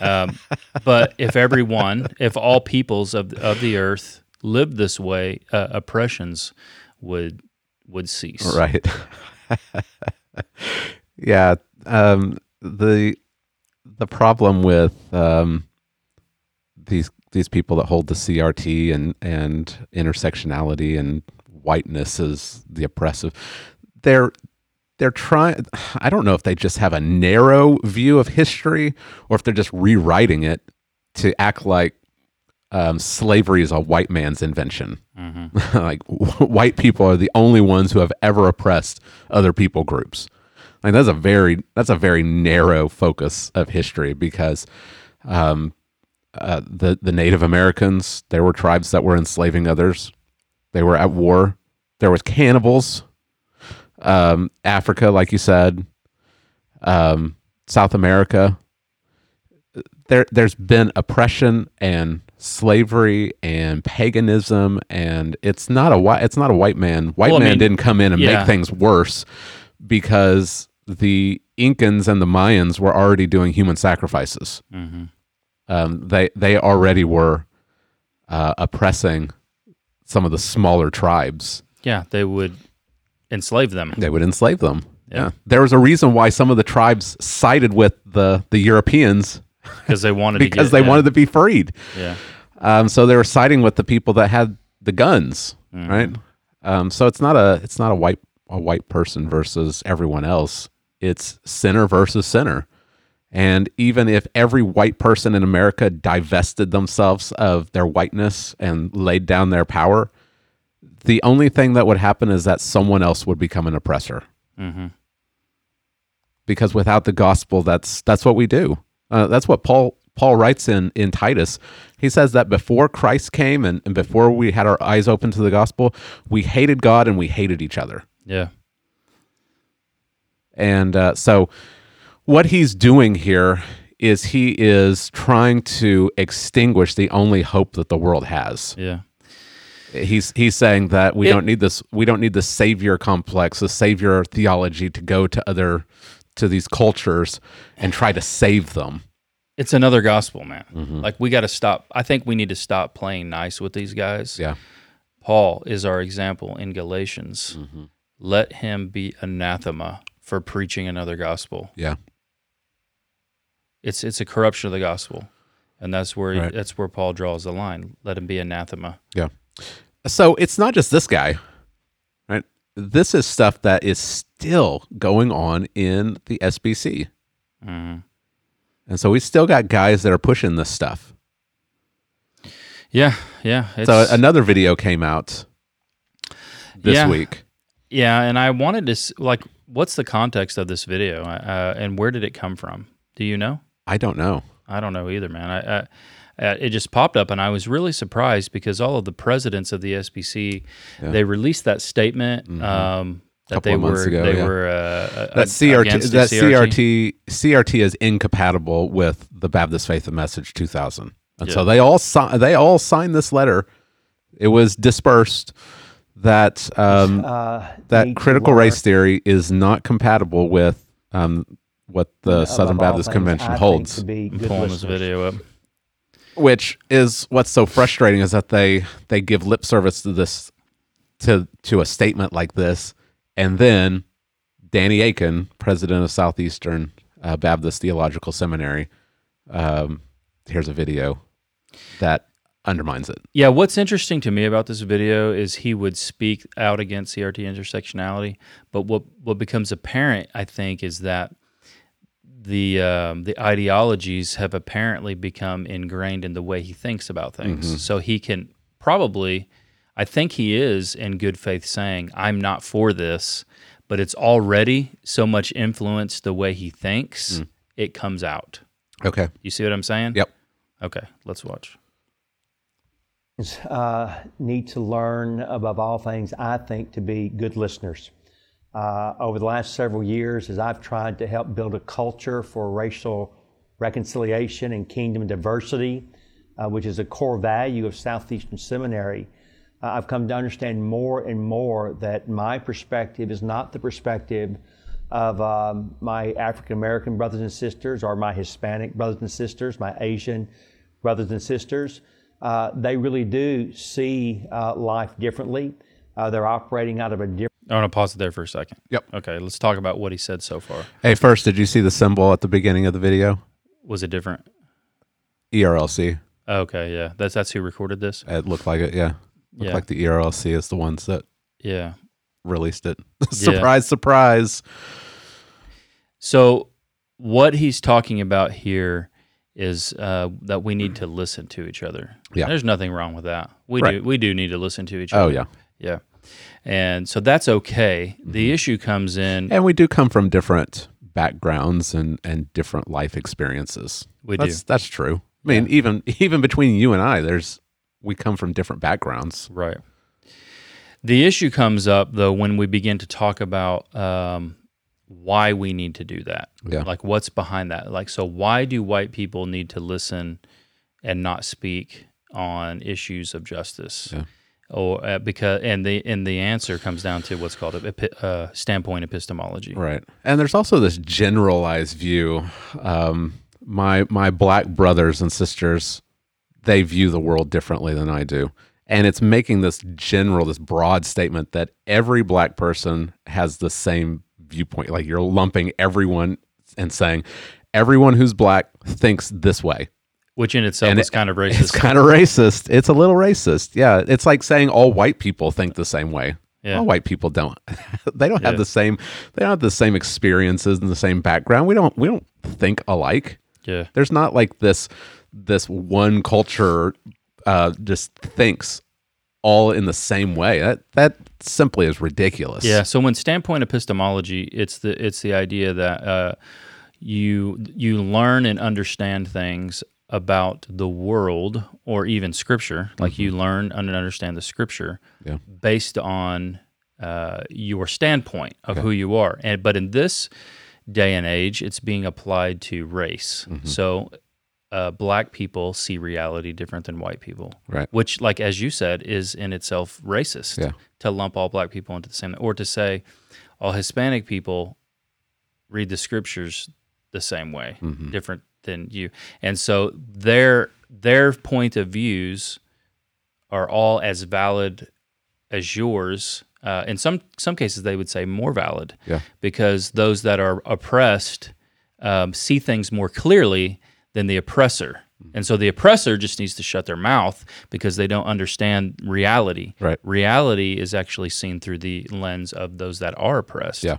Um, but if everyone, if all peoples of of the earth lived this way, uh, oppressions would would cease. right yeah um, the the problem with um, these these people that hold the CRT and and intersectionality and whiteness as the oppressive they're they're trying I don't know if they just have a narrow view of history or if they're just rewriting it to act like um, slavery is a white man's invention. like white people are the only ones who have ever oppressed other people groups. Like that's a very that's a very narrow focus of history because um, uh, the the Native Americans there were tribes that were enslaving others. They were at war. There was cannibals. Um, Africa, like you said, um, South America. There, there's been oppression and slavery and paganism, and it's not a white. It's not a white man. White Well, I man mean, didn't come in and yeah. make things worse because the Incans and the Mayans were already doing human sacrifices. Mm-hmm. Um, they they already were uh, oppressing some of the smaller tribes. Yeah, they would enslave them. They would enslave them. Yeah. There was a reason why some of the tribes sided with the the Europeans because they wanted because to get, they yeah, wanted to be freed. Yeah, Um, so they were siding with the people that had the guns, right? Um, so it's not a it's not a white a white person versus everyone else. It's center versus center. And even if every white person in America divested themselves of their whiteness and laid down their power, the only thing that would happen is that someone else would become an oppressor. Mm-hmm. Because without the gospel, that's that's what we do. Uh, that's what Paul Paul writes in in Titus. He says that before Christ came and, and before we had our eyes open to the gospel, we hated God and we hated each other. Yeah. And uh, so, what he's doing here is he is trying to extinguish the only hope that the world has. Yeah. He's he's saying that we It- don't need this we don't need the savior complex, the savior theology to go to other to these cultures and try to save them. It's another gospel, man. Mm-hmm. Like we got to stop. I think we need to stop playing nice with these guys. Yeah. Paul is our example in Galatians. Mm-hmm. Let him be anathema for preaching another gospel. Yeah. It's it's a corruption of the gospel, and that's where Right. that's where Paul draws the line. Let him be anathema. Yeah. So it's not just this guy, right? This is stuff that is still going on in the SBC. Mhm. And so we still got guys that are pushing this stuff. Yeah, yeah. It's, So another video came out this Yeah. week. yeah, and I wanted to like, what's the context of this video, uh, and where did it come from? Do you know? I don't know. I don't know either, man. I, I uh, it just popped up, and I was really surprised because all of the presidents of the SBC they released that statement um, that Mm-hmm. They were ago, they yeah. were uh, That CRT that CRT CRT is incompatible with the Baptist Faith and Message 2000. And so they all si- they all signed this letter. It was dispersed that um, uh, that critical learn race theory is not compatible with um, what the above Southern Baptist things, Convention I holds. I'm pulling this video up. which is what's so frustrating is that they they give lip service to this to to a statement like this and then Danny Akin president of southeastern uh, baptist theological seminary um, here's a video that undermines it Yeah, what's interesting to me about this video is he would speak out against CRT intersectionality, but what what becomes apparent, I think, is that the um, the ideologies have apparently become ingrained in the way he thinks about things. So he can probably, I think he is in good faith saying, "I'm not for this," but it's already so much influenced the way he thinks, it comes out. okay You see what I'm saying? yep Okay, let's watch. Uh, need to learn, above all things, I think, to be good listeners. Uh, over the last several years, as I've tried to help build a culture for racial reconciliation and kingdom diversity, uh, which is a core value of Southeastern Seminary, uh, I've come to understand more and more that my perspective is not the perspective of um, my African American brothers and sisters or my Hispanic brothers and sisters, my Asian brothers and sisters. Uh, they really do see uh, life differently. Uh, they're operating out of a different I want to pause it there for a second. Yep. Okay, let's talk about what he said so far. hey first did you see the symbol at the beginning of the video Was it different? erlc Okay, yeah. That's that's who recorded this. it looked like it yeah looked Yeah. like the erlc is the ones that Yeah. released it surprise surprise So what he's talking about here is uh, that we need to listen to each other. Yeah. There's nothing wrong with that. We Right. do we do need to listen to each other. oh yeah Yeah. And so that's okay. Mm-hmm. The issue comes in and we do come from different backgrounds and and different life experiences. We that's, do. That's true. I mean, even even between you and I, there's we come from different backgrounds. Right. The issue comes up though when we begin to talk about um, why we need to do that. Yeah. Like what's behind that? Like so why do white people need to listen and not speak on issues of justice? Yeah. Or uh, because and the and the answer comes down to what's called a epi- uh, standpoint epistemology. Right. And there's also this generalized view. Um, my my black brothers and sisters, they view the world differently than I do. And it's making this general, this broad statement that every black person has the same viewpoint. Like you're lumping everyone and saying everyone who's black thinks this way. Which in itself And is it- kind of racist. It's kind of racist. It's a little racist. Yeah. It's like saying all white people think the same way. Yeah. All white people don't. they don't have Yeah. the same. They don't have the same experiences and the same background. We don't. We don't think alike. Yeah. There's not like this. This one culture uh, just thinks all in the same way. That that simply is ridiculous. Yeah. So when standpoint epistemology, it's the it's the idea that uh, you you learn and understand things about the world or even scripture. Like you learn and understand the scripture Yeah. based on uh, your standpoint of who you are. And but in this day and age, it's being applied to race. So. Uh, black people see reality different than white people, Right. Which, like as you said, is in itself racist Yeah. to lump all black people into the same, or to say all Hispanic people read the scriptures the same way, different than you, and so their their point of views are all as valid as yours. Uh, in some some cases, they would say more valid, Yeah. because those that are oppressed um, see things more clearly than the oppressor. And so the oppressor just needs to shut their mouth because they don't understand reality. Right. Reality is actually seen through the lens of those that are oppressed. Yeah.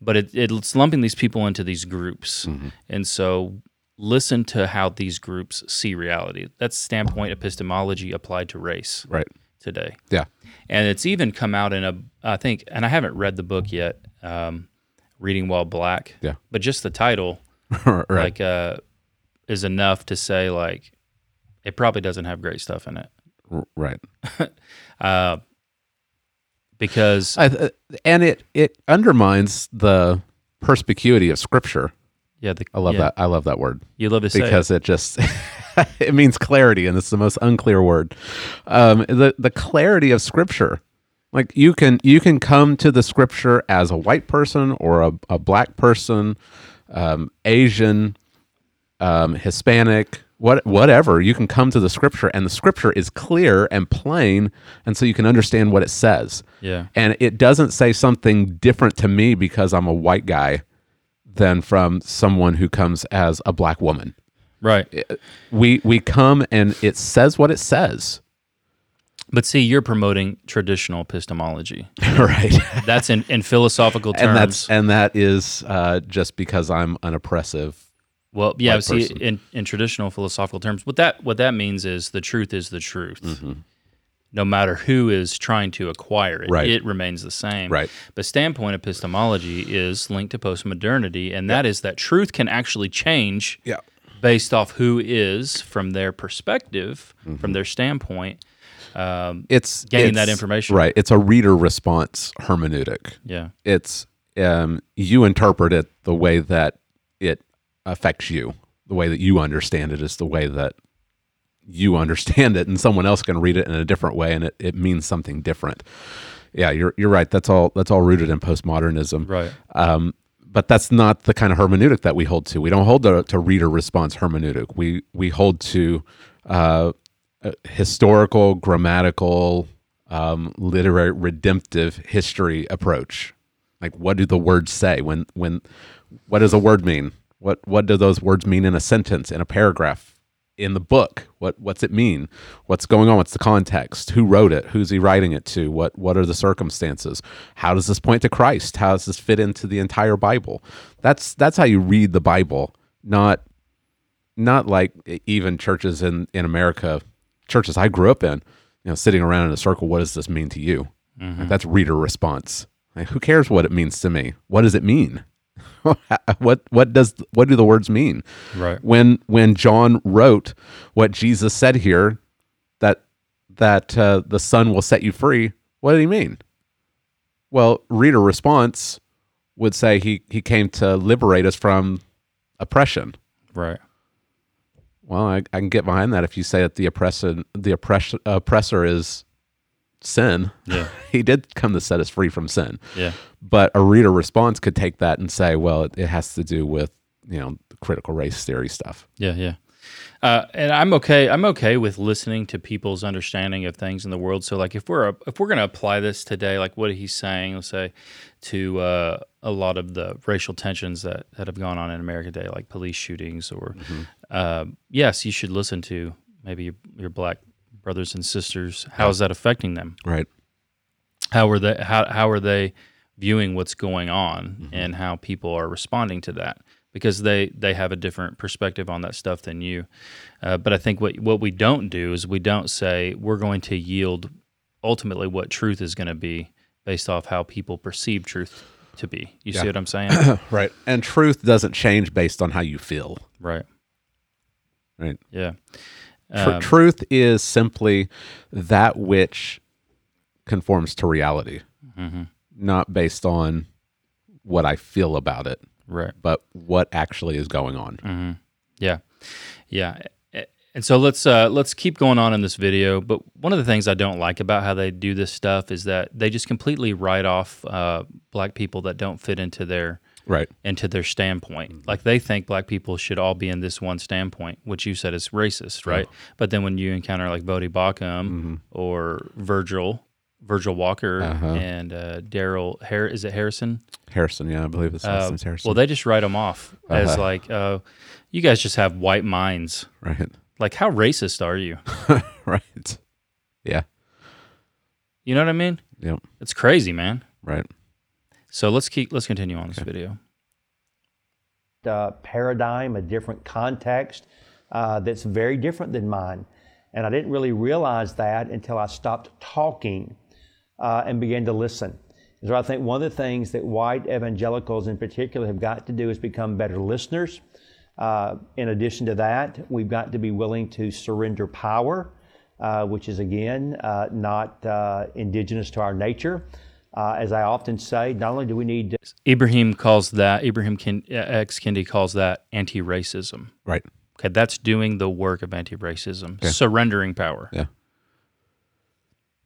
But it, it's lumping these people into these groups. And so listen to how these groups see reality. That's standpoint epistemology applied to race Right. today Yeah. and it's even come out in a I think, and I haven't read the book yet, um, Reading While Black. Yeah. But just the title, right. like, uh, is enough to say like, it probably doesn't have great stuff in it right. because I, and it it undermines the perspicuity of Scripture. yeah, the, I love yeah, that. I love that word You love to say it. because it just it means clarity, and it's the most unclear word. Um, the the clarity of Scripture, like you can you can come to the Scripture as a white person or a, a black person, um, Asian, um, Hispanic, what whatever. You can come to the Scripture, and the Scripture is clear and plain, and so you can understand what it says. yeah, And it doesn't say something different to me because I'm a white guy than from someone who comes as a black woman. right. We we come and it says what it says. But see, you're promoting traditional epistemology. right. That's in, in philosophical terms. and that's and that is uh, just because I'm an oppressive. Well, yeah. See, person. in, in traditional philosophical terms, what that what that means is the truth is the truth. Mm-hmm. No matter who is trying to acquire it, Right. it remains the same. Right. But standpoint epistemology is linked to postmodernity, and that is that truth can actually change Yeah. based off who is from their perspective, Mm-hmm. from their standpoint. Um, It's Gaining that information. Right. It's a reader response hermeneutic. yeah. It's um, you interpret it the way that it affects you. The way that you understand it is the way that you understand it, and someone else can read it in a different way, and it, it means something different. Yeah, you're you're right. That's all. That's all rooted in postmodernism. Right. Um, but that's not the kind of hermeneutic that we hold to. We don't hold to, to reader response hermeneutic. We we hold to uh, historical, grammatical, um, literary, redemptive history approach. Like, what do the words say? When when what does a word mean? What what do those words mean in a sentence, in a paragraph, in the book? What what's it mean? What's going on? What's the context? Who wrote it? Who's he writing it to? What what are the circumstances? How does this point to Christ? How does this fit into the entire Bible? That's that's how you read the Bible, not not like even churches in in America, churches I grew up in, you know, sitting around in a circle. What does this mean to you? Like, that's reader response. Like, who cares what it means to me? What does it mean? what what does what do the words mean? Right. When when John wrote what Jesus said here, that that uh, the Son will set you free. What did he mean? Well, reader response would say he he came to liberate us from oppression. Right. Well, I, I can get behind that if you say that the oppressor the oppress, oppressor is sin. Yeah. he did come to set us free from sin. Yeah. But a reader response could take that and say, well, it, it has to do with you know critical race theory stuff. Yeah, yeah. Uh, and I'm okay. I'm okay with listening to people's understanding of things in the world. So, like, if we're if we're going to apply this today, like what he's saying, let's say, to uh, a lot of the racial tensions that that have gone on in America today, like police shootings, or uh, yes, you should listen to maybe your, your black brothers and sisters. How is that affecting them? Right. how are they how how are they viewing what's going on and how people are responding to that because they they have a different perspective on that stuff than you. Uh, but I think what what we don't do is we don't say we're going to yield ultimately what truth is going to be based off how people perceive truth to be. You see what I'm saying? Right. And truth doesn't change based on how you feel. right. Right. Yeah. Tr- Um, truth is simply that which conforms to reality, Mm-hmm. not based on what I feel about it, right. but what actually is going on. Mm-hmm. Yeah, yeah. And so let's uh, let's keep going on in this video. But one of the things I don't like about how they do this stuff is that they just completely write off uh, black people that don't fit into their Right. into their standpoint. Like they think black people should all be in this one standpoint, which you said is racist, right? But then when you encounter like Voddie Baucham or Virgil, Virgil Walker and uh, Darrell, Har- is it Harrison? Harrison, yeah, I believe it's last Uh, name's Harrison. well, they just write them off as Uh-huh. like, uh, you guys just have white minds. right. Like, how racist are you? right. Yeah. You know what I mean? Yep. It's crazy, man. Right. So let's keep let's continue on this video. uh, paradigm, a different context uh, that's very different than mine. And I didn't really realize that until I stopped talking uh, and began to listen. So I think one of the things that white evangelicals in particular have got to do is become better listeners. Uh, in addition to that, we've got to be willing to surrender power, uh, which is again uh, not uh, indigenous to our nature. Uh, as I often say, not only do we need to Ibram calls that Ibram Ken, uh, X Kendi calls that anti-racism. Right. Okay, that's doing the work of anti-racism, okay. surrendering power. Yeah.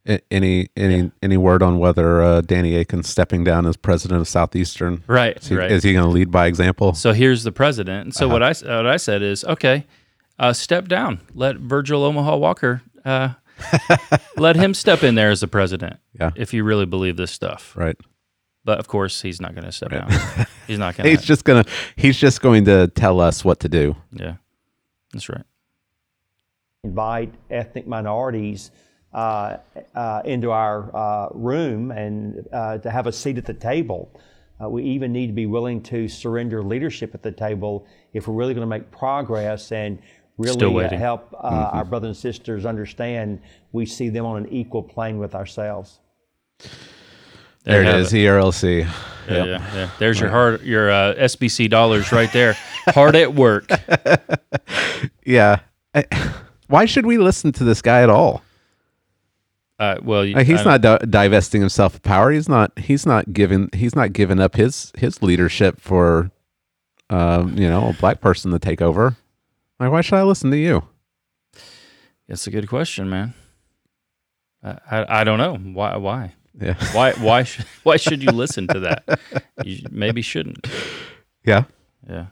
A- Any any any word on whether uh, Danny Akin stepping down as president of Southeastern? Right, Is he, right. is he going to lead by example? So here's the president. And Uh-huh. so what I s- what I said is, okay, uh, step down. Let Virgil Omaha Walker, uh, let him step in there as the president. Yeah. If you really believe this stuff, Right. but of course he's not going to step down. He's not going He's just gonna he's just going to tell us what to do. Yeah, that's right. invite ethnic minorities uh, uh, into our uh, room and uh, to have a seat at the table. Uh, we even need to be willing to surrender leadership at the table if we're really going to make progress and Still really uh, waiting. help uh, our brothers and sisters understand we see them on an equal plane with ourselves. There it is, it have is, ERLC. Yeah, yeah, yeah. There's your hard, your uh, SBC dollars right there. Hard at work. Yeah. I- why should we listen to this guy at all? Uh, well, you- Uh, he's I- not di- divesting himself of power. He's not. He's not giving. He's not giving up his his leadership for, um, you know, a black person to take over. Like, why should I listen to you? It's a good question, man. I, I, I don't know why. Why? Yeah. Why? Why should? Why should you listen to that? You maybe shouldn't. Yeah. Yeah.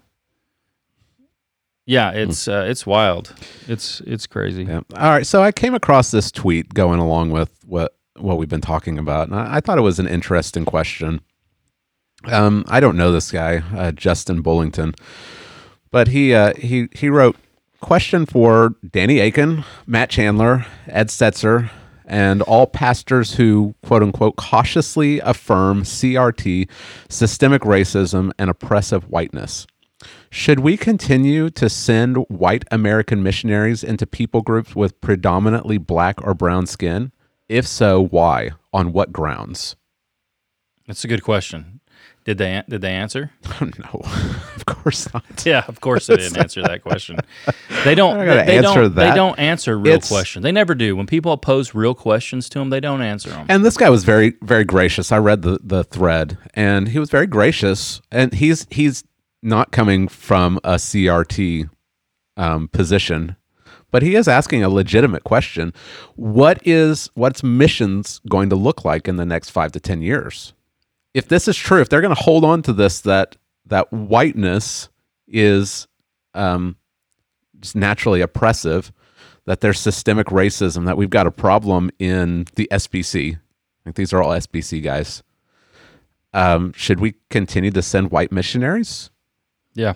Yeah, it's uh, it's wild. It's it's crazy. Yeah. All right. So I came across this tweet going along with what what we've been talking about, and I, I thought it was an interesting question. Um, I don't know this guy, uh, Justin Bullington, but he uh, he he wrote question for Danny Akin, Matt Chandler, Ed Stetzer, and all pastors who quote unquote cautiously affirm CRT, systemic racism, and oppressive whiteness. Should we continue to send white American missionaries into people groups with predominantly black or brown skin? If so, why? On what grounds? That's a good question. Did they did they answer? no, of course not. Yeah, of course they didn't answer that question. They don't. They're not gonna They, they answer don't. They don't answer real It's- questions. They never do. When people pose real questions to them, they don't answer them. And this guy was very, very gracious. I read the, the thread, and he was very gracious. And he's he's not coming from a CRT um, position, but he is asking a legitimate question. What is what's missions going to look like in the next five to ten years? If this is true, if they're going to hold on to this that that whiteness is um, just naturally oppressive, that there's systemic racism, that we've got a problem in the SBC. Like these are all SBC guys. Um, should we continue to send white missionaries? Yeah.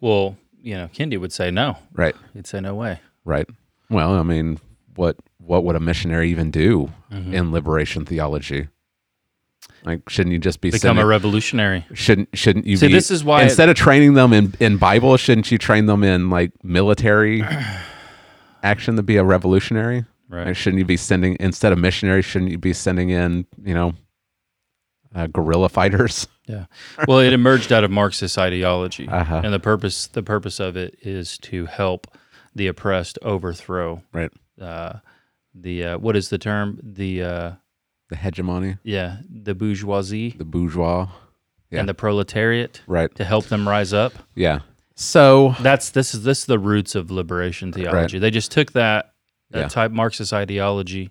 Well, you know, Kendi would say no. Right, He'd say no way. right. Well, I mean, what what would a missionary even do Mm-hmm. in liberation theology? Like, shouldn't you just be Become sending, a revolutionary. shouldn't shouldn't you See, be this is why it- instead of training them in in Bible, shouldn't you train them in like military action to be a revolutionary? Right. Like, shouldn't you be sending instead of missionaries? Shouldn't you be sending in you know uh, guerrilla fighters? Yeah. Well, it emerged out of Marxist ideology, Uh-huh. and the purpose the purpose of it is to help the oppressed overthrow Right. uh, the uh, what is the term the uh, The hegemony, yeah the bourgeoisie the bourgeois. Yeah. and the proletariat Right. to help them rise up. Yeah. So That's this is this is the roots of liberation theology. They just took that that Yeah. type Marxist ideology.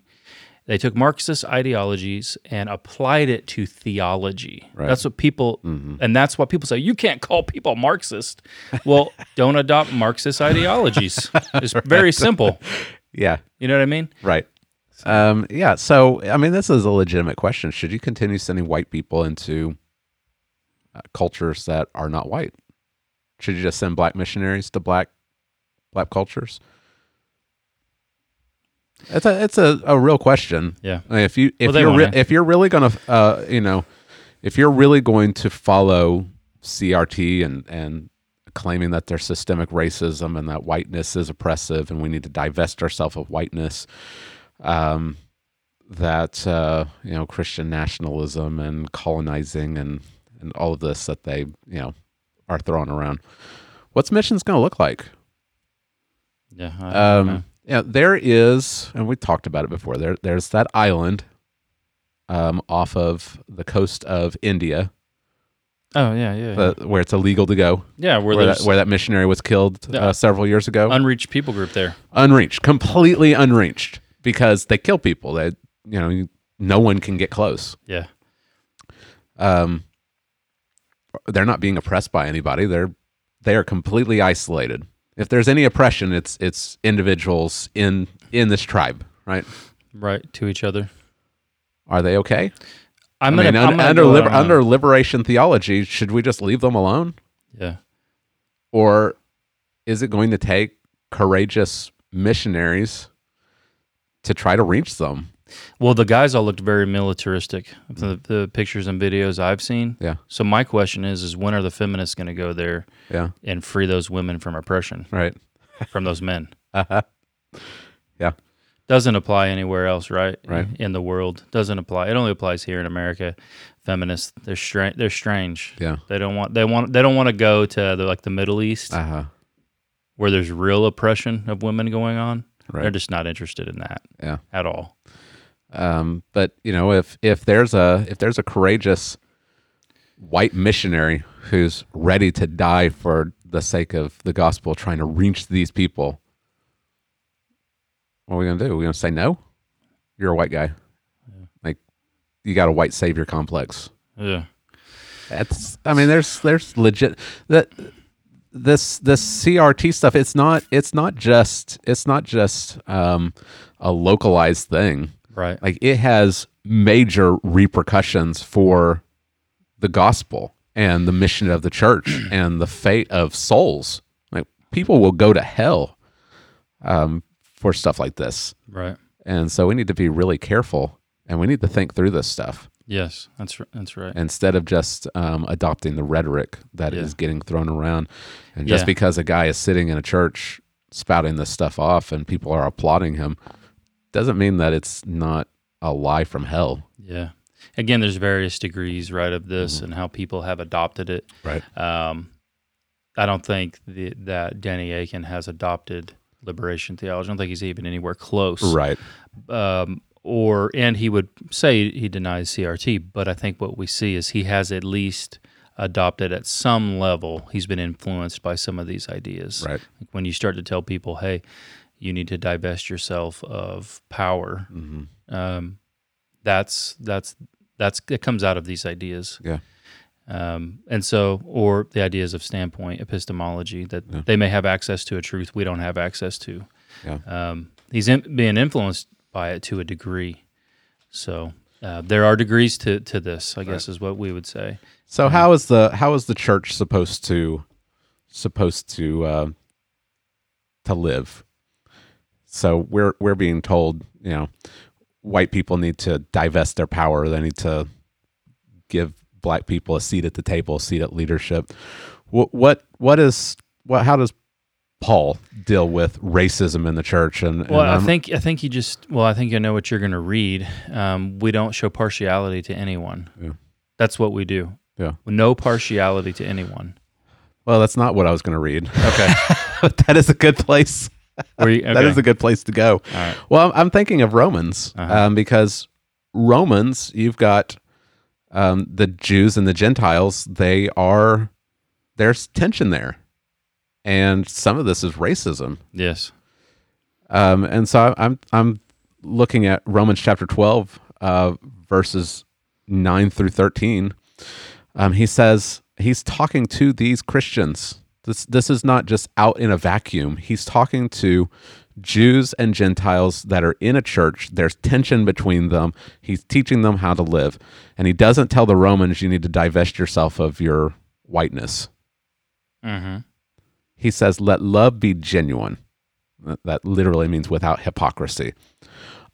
They took Marxist ideologies and applied it to theology. Right. Mm-hmm. That's what people, and that's why people say you can't call people Marxist. Well, don't adopt Marxist ideologies. It's very simple. yeah. You know what I mean? Right. Um, yeah. So, I mean, this is a legitimate question. Should you continue sending white people into uh, cultures that are not white? Should you just send black missionaries to black black cultures? It's a it's a, a real question. Yeah. I mean, if you if Well, you're re- if you're really gonna uh, you know if you're really going to follow CRT and and claiming that there's systemic racism and that whiteness is oppressive and we need to divest ourselves of whiteness, um, that uh, you know Christian nationalism and colonizing and and all of this that they you know are throwing around. What's missions going to look like? Yeah. I don't know. Um, yeah, there is, and we talked about it before. There, there's that island um, off of the coast of India, oh yeah, yeah, yeah. uh, where it's illegal to go, yeah where, where, that, where that missionary was killed Yeah. uh, several years ago. unreached people group there. unreached, completely unreached, because they kill people. They, you know, no one can get close. Yeah. Um, they're not being oppressed by anybody. They're they are completely isolated. If there's any oppression, it's it's individuals in in this tribe, right? Right to each other. Are they okay? I'm I gonna, mean, I'm under liber- under liberation theology, should we just leave them alone, yeah. or is it going to take courageous missionaries to try to reach them? Well, the guys all looked very militaristic. The, the pictures and videos I've seen. Yeah, So my question is: Is when are the feminists going to go there yeah, and free those women from oppression right. from those men? Uh-huh. Yeah, Doesn't apply anywhere else, right? Right. In the world, doesn't apply. It only applies here in America. Feminists, they're strange. They're strange. yeah. They don't want. They want. They don't want to go to the, like the Middle East Uh huh. where there's real oppression of women going on. Right. They're just not interested in that Yeah. at all. Um, but you know, if if there's a if there's a courageous white missionary who's ready to die for the sake of the gospel, trying to reach these people, what are we gonna do? We're gonna say no. You're a white guy. Like you got a white savior complex. Yeah. That's. I mean, there's there's legit that this this CRT stuff. It's not it's not just it's not just um, a localized thing Right. like it has major repercussions for the gospel and the mission of the church and the fate of souls like people will go to hell um, for stuff like this Right. and so we need to be really careful and we need to think through this stuff Yes. That's r- that's right. instead of just um, adopting the rhetoric that is Yeah. getting thrown around and just Yeah. because a guy is sitting in a church spouting this stuff off and people are applauding him doesn't mean that it's not a lie from hell Yeah. Again, there's various degrees, right, of this and how people have adopted it. right Um, I don't think the, that Danny Akin has adopted liberation theology. I don't think he's even anywhere close. right Um, or and he would say he denies CRT, but I think what we see is he has at least adopted at some level. He's been influenced by some of these ideas. Right. Like when you start to tell people, "Hey, you need to divest yourself of power," um, that's that's that's it comes out of these ideas. Yeah. Um, and so, or the ideas of standpoint epistemology that they may have access to a truth we don't have access to. Yeah. Um, he's in, being influenced by it to a degree. So uh, there are degrees to, to this, I guess, is what we would say. So how is the how is the church supposed to supposed to uh, to live? So we're we're being told, you know, white people need to divest their power. They need to give black people a seat at the table, a seat at leadership. What what what is what? How does Paul deal with racism in the church? And, Well, and I I'm- think I think you just well, I think I know what you're going to read. Um, we don't show partiality to anyone. Yeah. That's what we do. Yeah. No partiality to anyone. well, that's not what I was going to read. Okay. but that is a good place. You, okay. is a good place to go. Right. Well, I'm, I'm thinking of Romans Uh-huh. um, because Romans, you've got um, the Jews and the Gentiles. They are there's tension there, and some of this is racism. Yes. Um, and so I'm I'm looking at Romans chapter 12, uh, verses nine through 13. Um, he says he's talking to these Christians. This this is not just out in a vacuum. He's talking to Jews and Gentiles that are in a church. There's tension between them. He's teaching them how to live, and he doesn't tell the Romans you need to divest yourself of your whiteness. Mm-hmm. He says, "Let love be genuine." That- literally means without hypocrisy.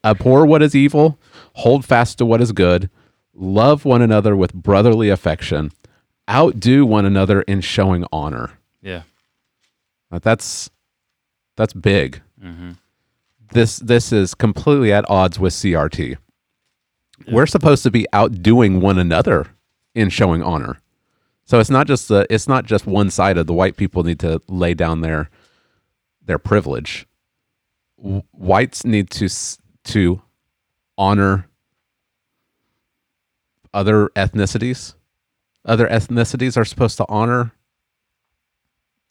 Abhor what is evil, hold fast to what is good, love one another with brotherly affection, outdo one another in showing honor. Yeah. That's that's big. Mm-hmm. This this is completely at odds with CRT. We're supposed to be outdoing one another in showing honor. So it's not just the it's not just one sided. The white people need to lay down their their privilege. Whites need to to honor other ethnicities. Other ethnicities are supposed to honor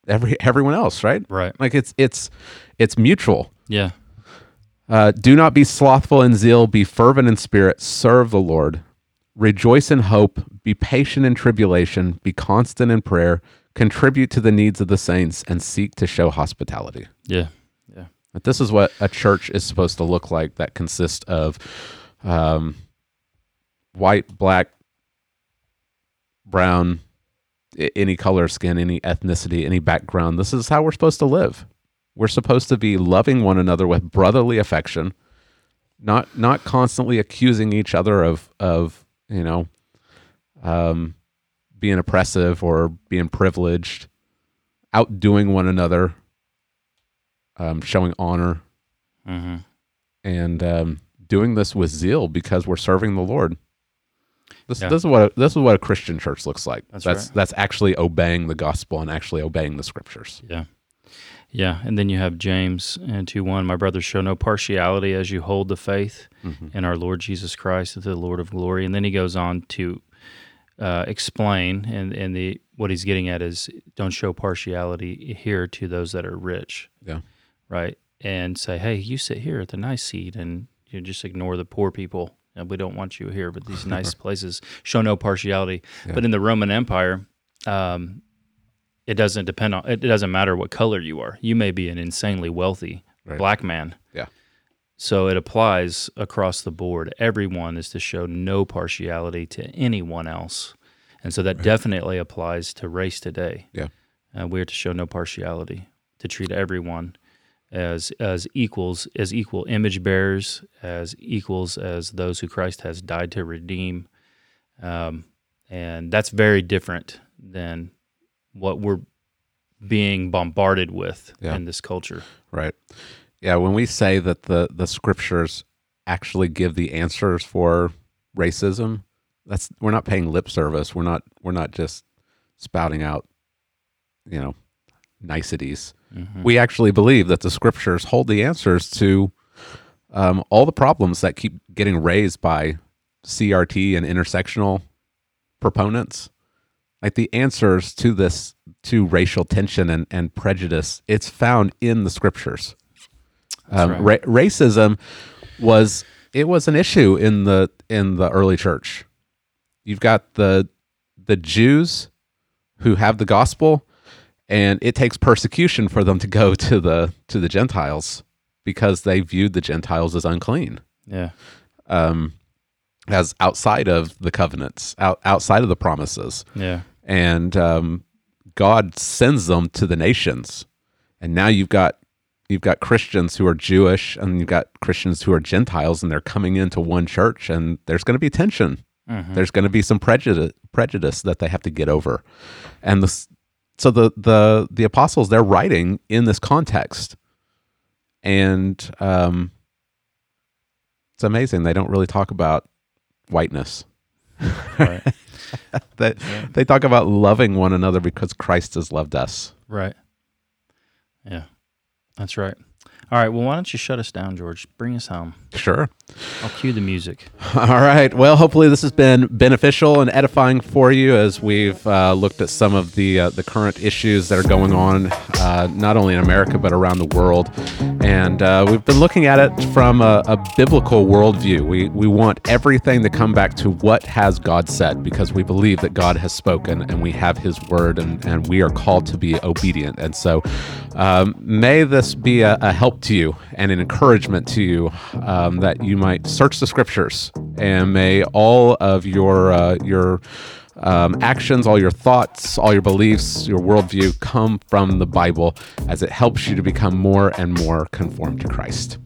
every everyone else, right? Right. Like it's it's it's mutual. Yeah. Uh, do not be slothful in zeal, be fervent in spirit, serve the Lord. Rejoice in hope, be patient in tribulation, be constant in prayer, contribute to the needs of the saints, and seek to show hospitality. Yeah. Yeah. But this is what a church is supposed to look like that consists of um, white, black, brown, any color skin, any ethnicity, any background. This is how we're supposed to live. We're supposed to be loving one another with brotherly affection, not not constantly accusing each other of of you know um, being oppressive or being privileged, outdoing one another, um, showing honor, Mm-hmm. and um, doing this with zeal because we're serving the Lord. This, Yeah. this is what a, this is what a Christian church looks like. That's that's right. that's actually obeying the gospel and actually obeying the scriptures. Yeah. Yeah. And then you have James and 2 1. My brothers, show no partiality as you hold the faith in our Lord Jesus Christ, the Lord of glory. And then he goes on to uh, explain, and, and the what he's getting at is don't show partiality here to those that are rich, Yeah, right? And say, hey, you sit here at the nice seat, and you just ignore the poor people. And we don't want you here, but these nice places show no partiality. But in the Roman Empire, um, it doesn't depend on it doesn't matter what color you are. You may be an insanely wealthy Right. black man. Yeah, so it applies across the board. Everyone is to show no partiality to anyone else. And so that definitely applies to race today. Yeah, uh, we are to show no partiality to treat everyone as as equals as equal image bearers as equals as those who christ has died to redeem. Um, and that's very different than what we're being bombarded with Yeah. in this culture right. Yeah, when we say that the the scriptures actually give the answers for racism, that's we're not paying lip service. We're not we're not just spouting out, you know, niceties. We actually believe that the scriptures hold the answers to um, all the problems that keep getting raised by CRT and intersectional proponents. Like the answers to this to racial tension and, and prejudice, it's found in the scriptures. Um, ra- racism was it was an issue in the in the early church. You've got the the Jews who have the gospel, and it takes persecution for them to go to the to the Gentiles because they viewed the Gentiles as unclean, yeah. Um, as outside of the covenants, out, outside of the promises. Yeah and um, God sends them to the nations. And now you've got you've got Christians who are Jewish and you've got Christians who are Gentiles, and they're coming into one church, and there's going to be tension. There's going to be some prejudice prejudice that they have to get over, and the so the the the apostles they're writing in this context, and um, it's amazing they don't really talk about whiteness. Right. That they talk about loving one another because Christ has loved us. right. Yeah. That's right. All right. Well, why don't you shut us down, George? Bring us home. Sure. I'll cue the music. All right. Well, hopefully this has been beneficial and edifying for you as we've uh, looked at some of the uh, the current issues that are going on, uh, not only in America but around the world. And uh, we've been looking at it from a, a biblical worldview. We we want everything to come back to what has God said because we believe that God has spoken and we have His word and and we are called to be obedient. And so, um, may this be a, a help to you and an encouragement to you um, that you might search the scriptures and may all of your uh, your um, actions, all your thoughts, all your beliefs, your worldview come from the Bible as it helps you to become more and more conformed to Christ.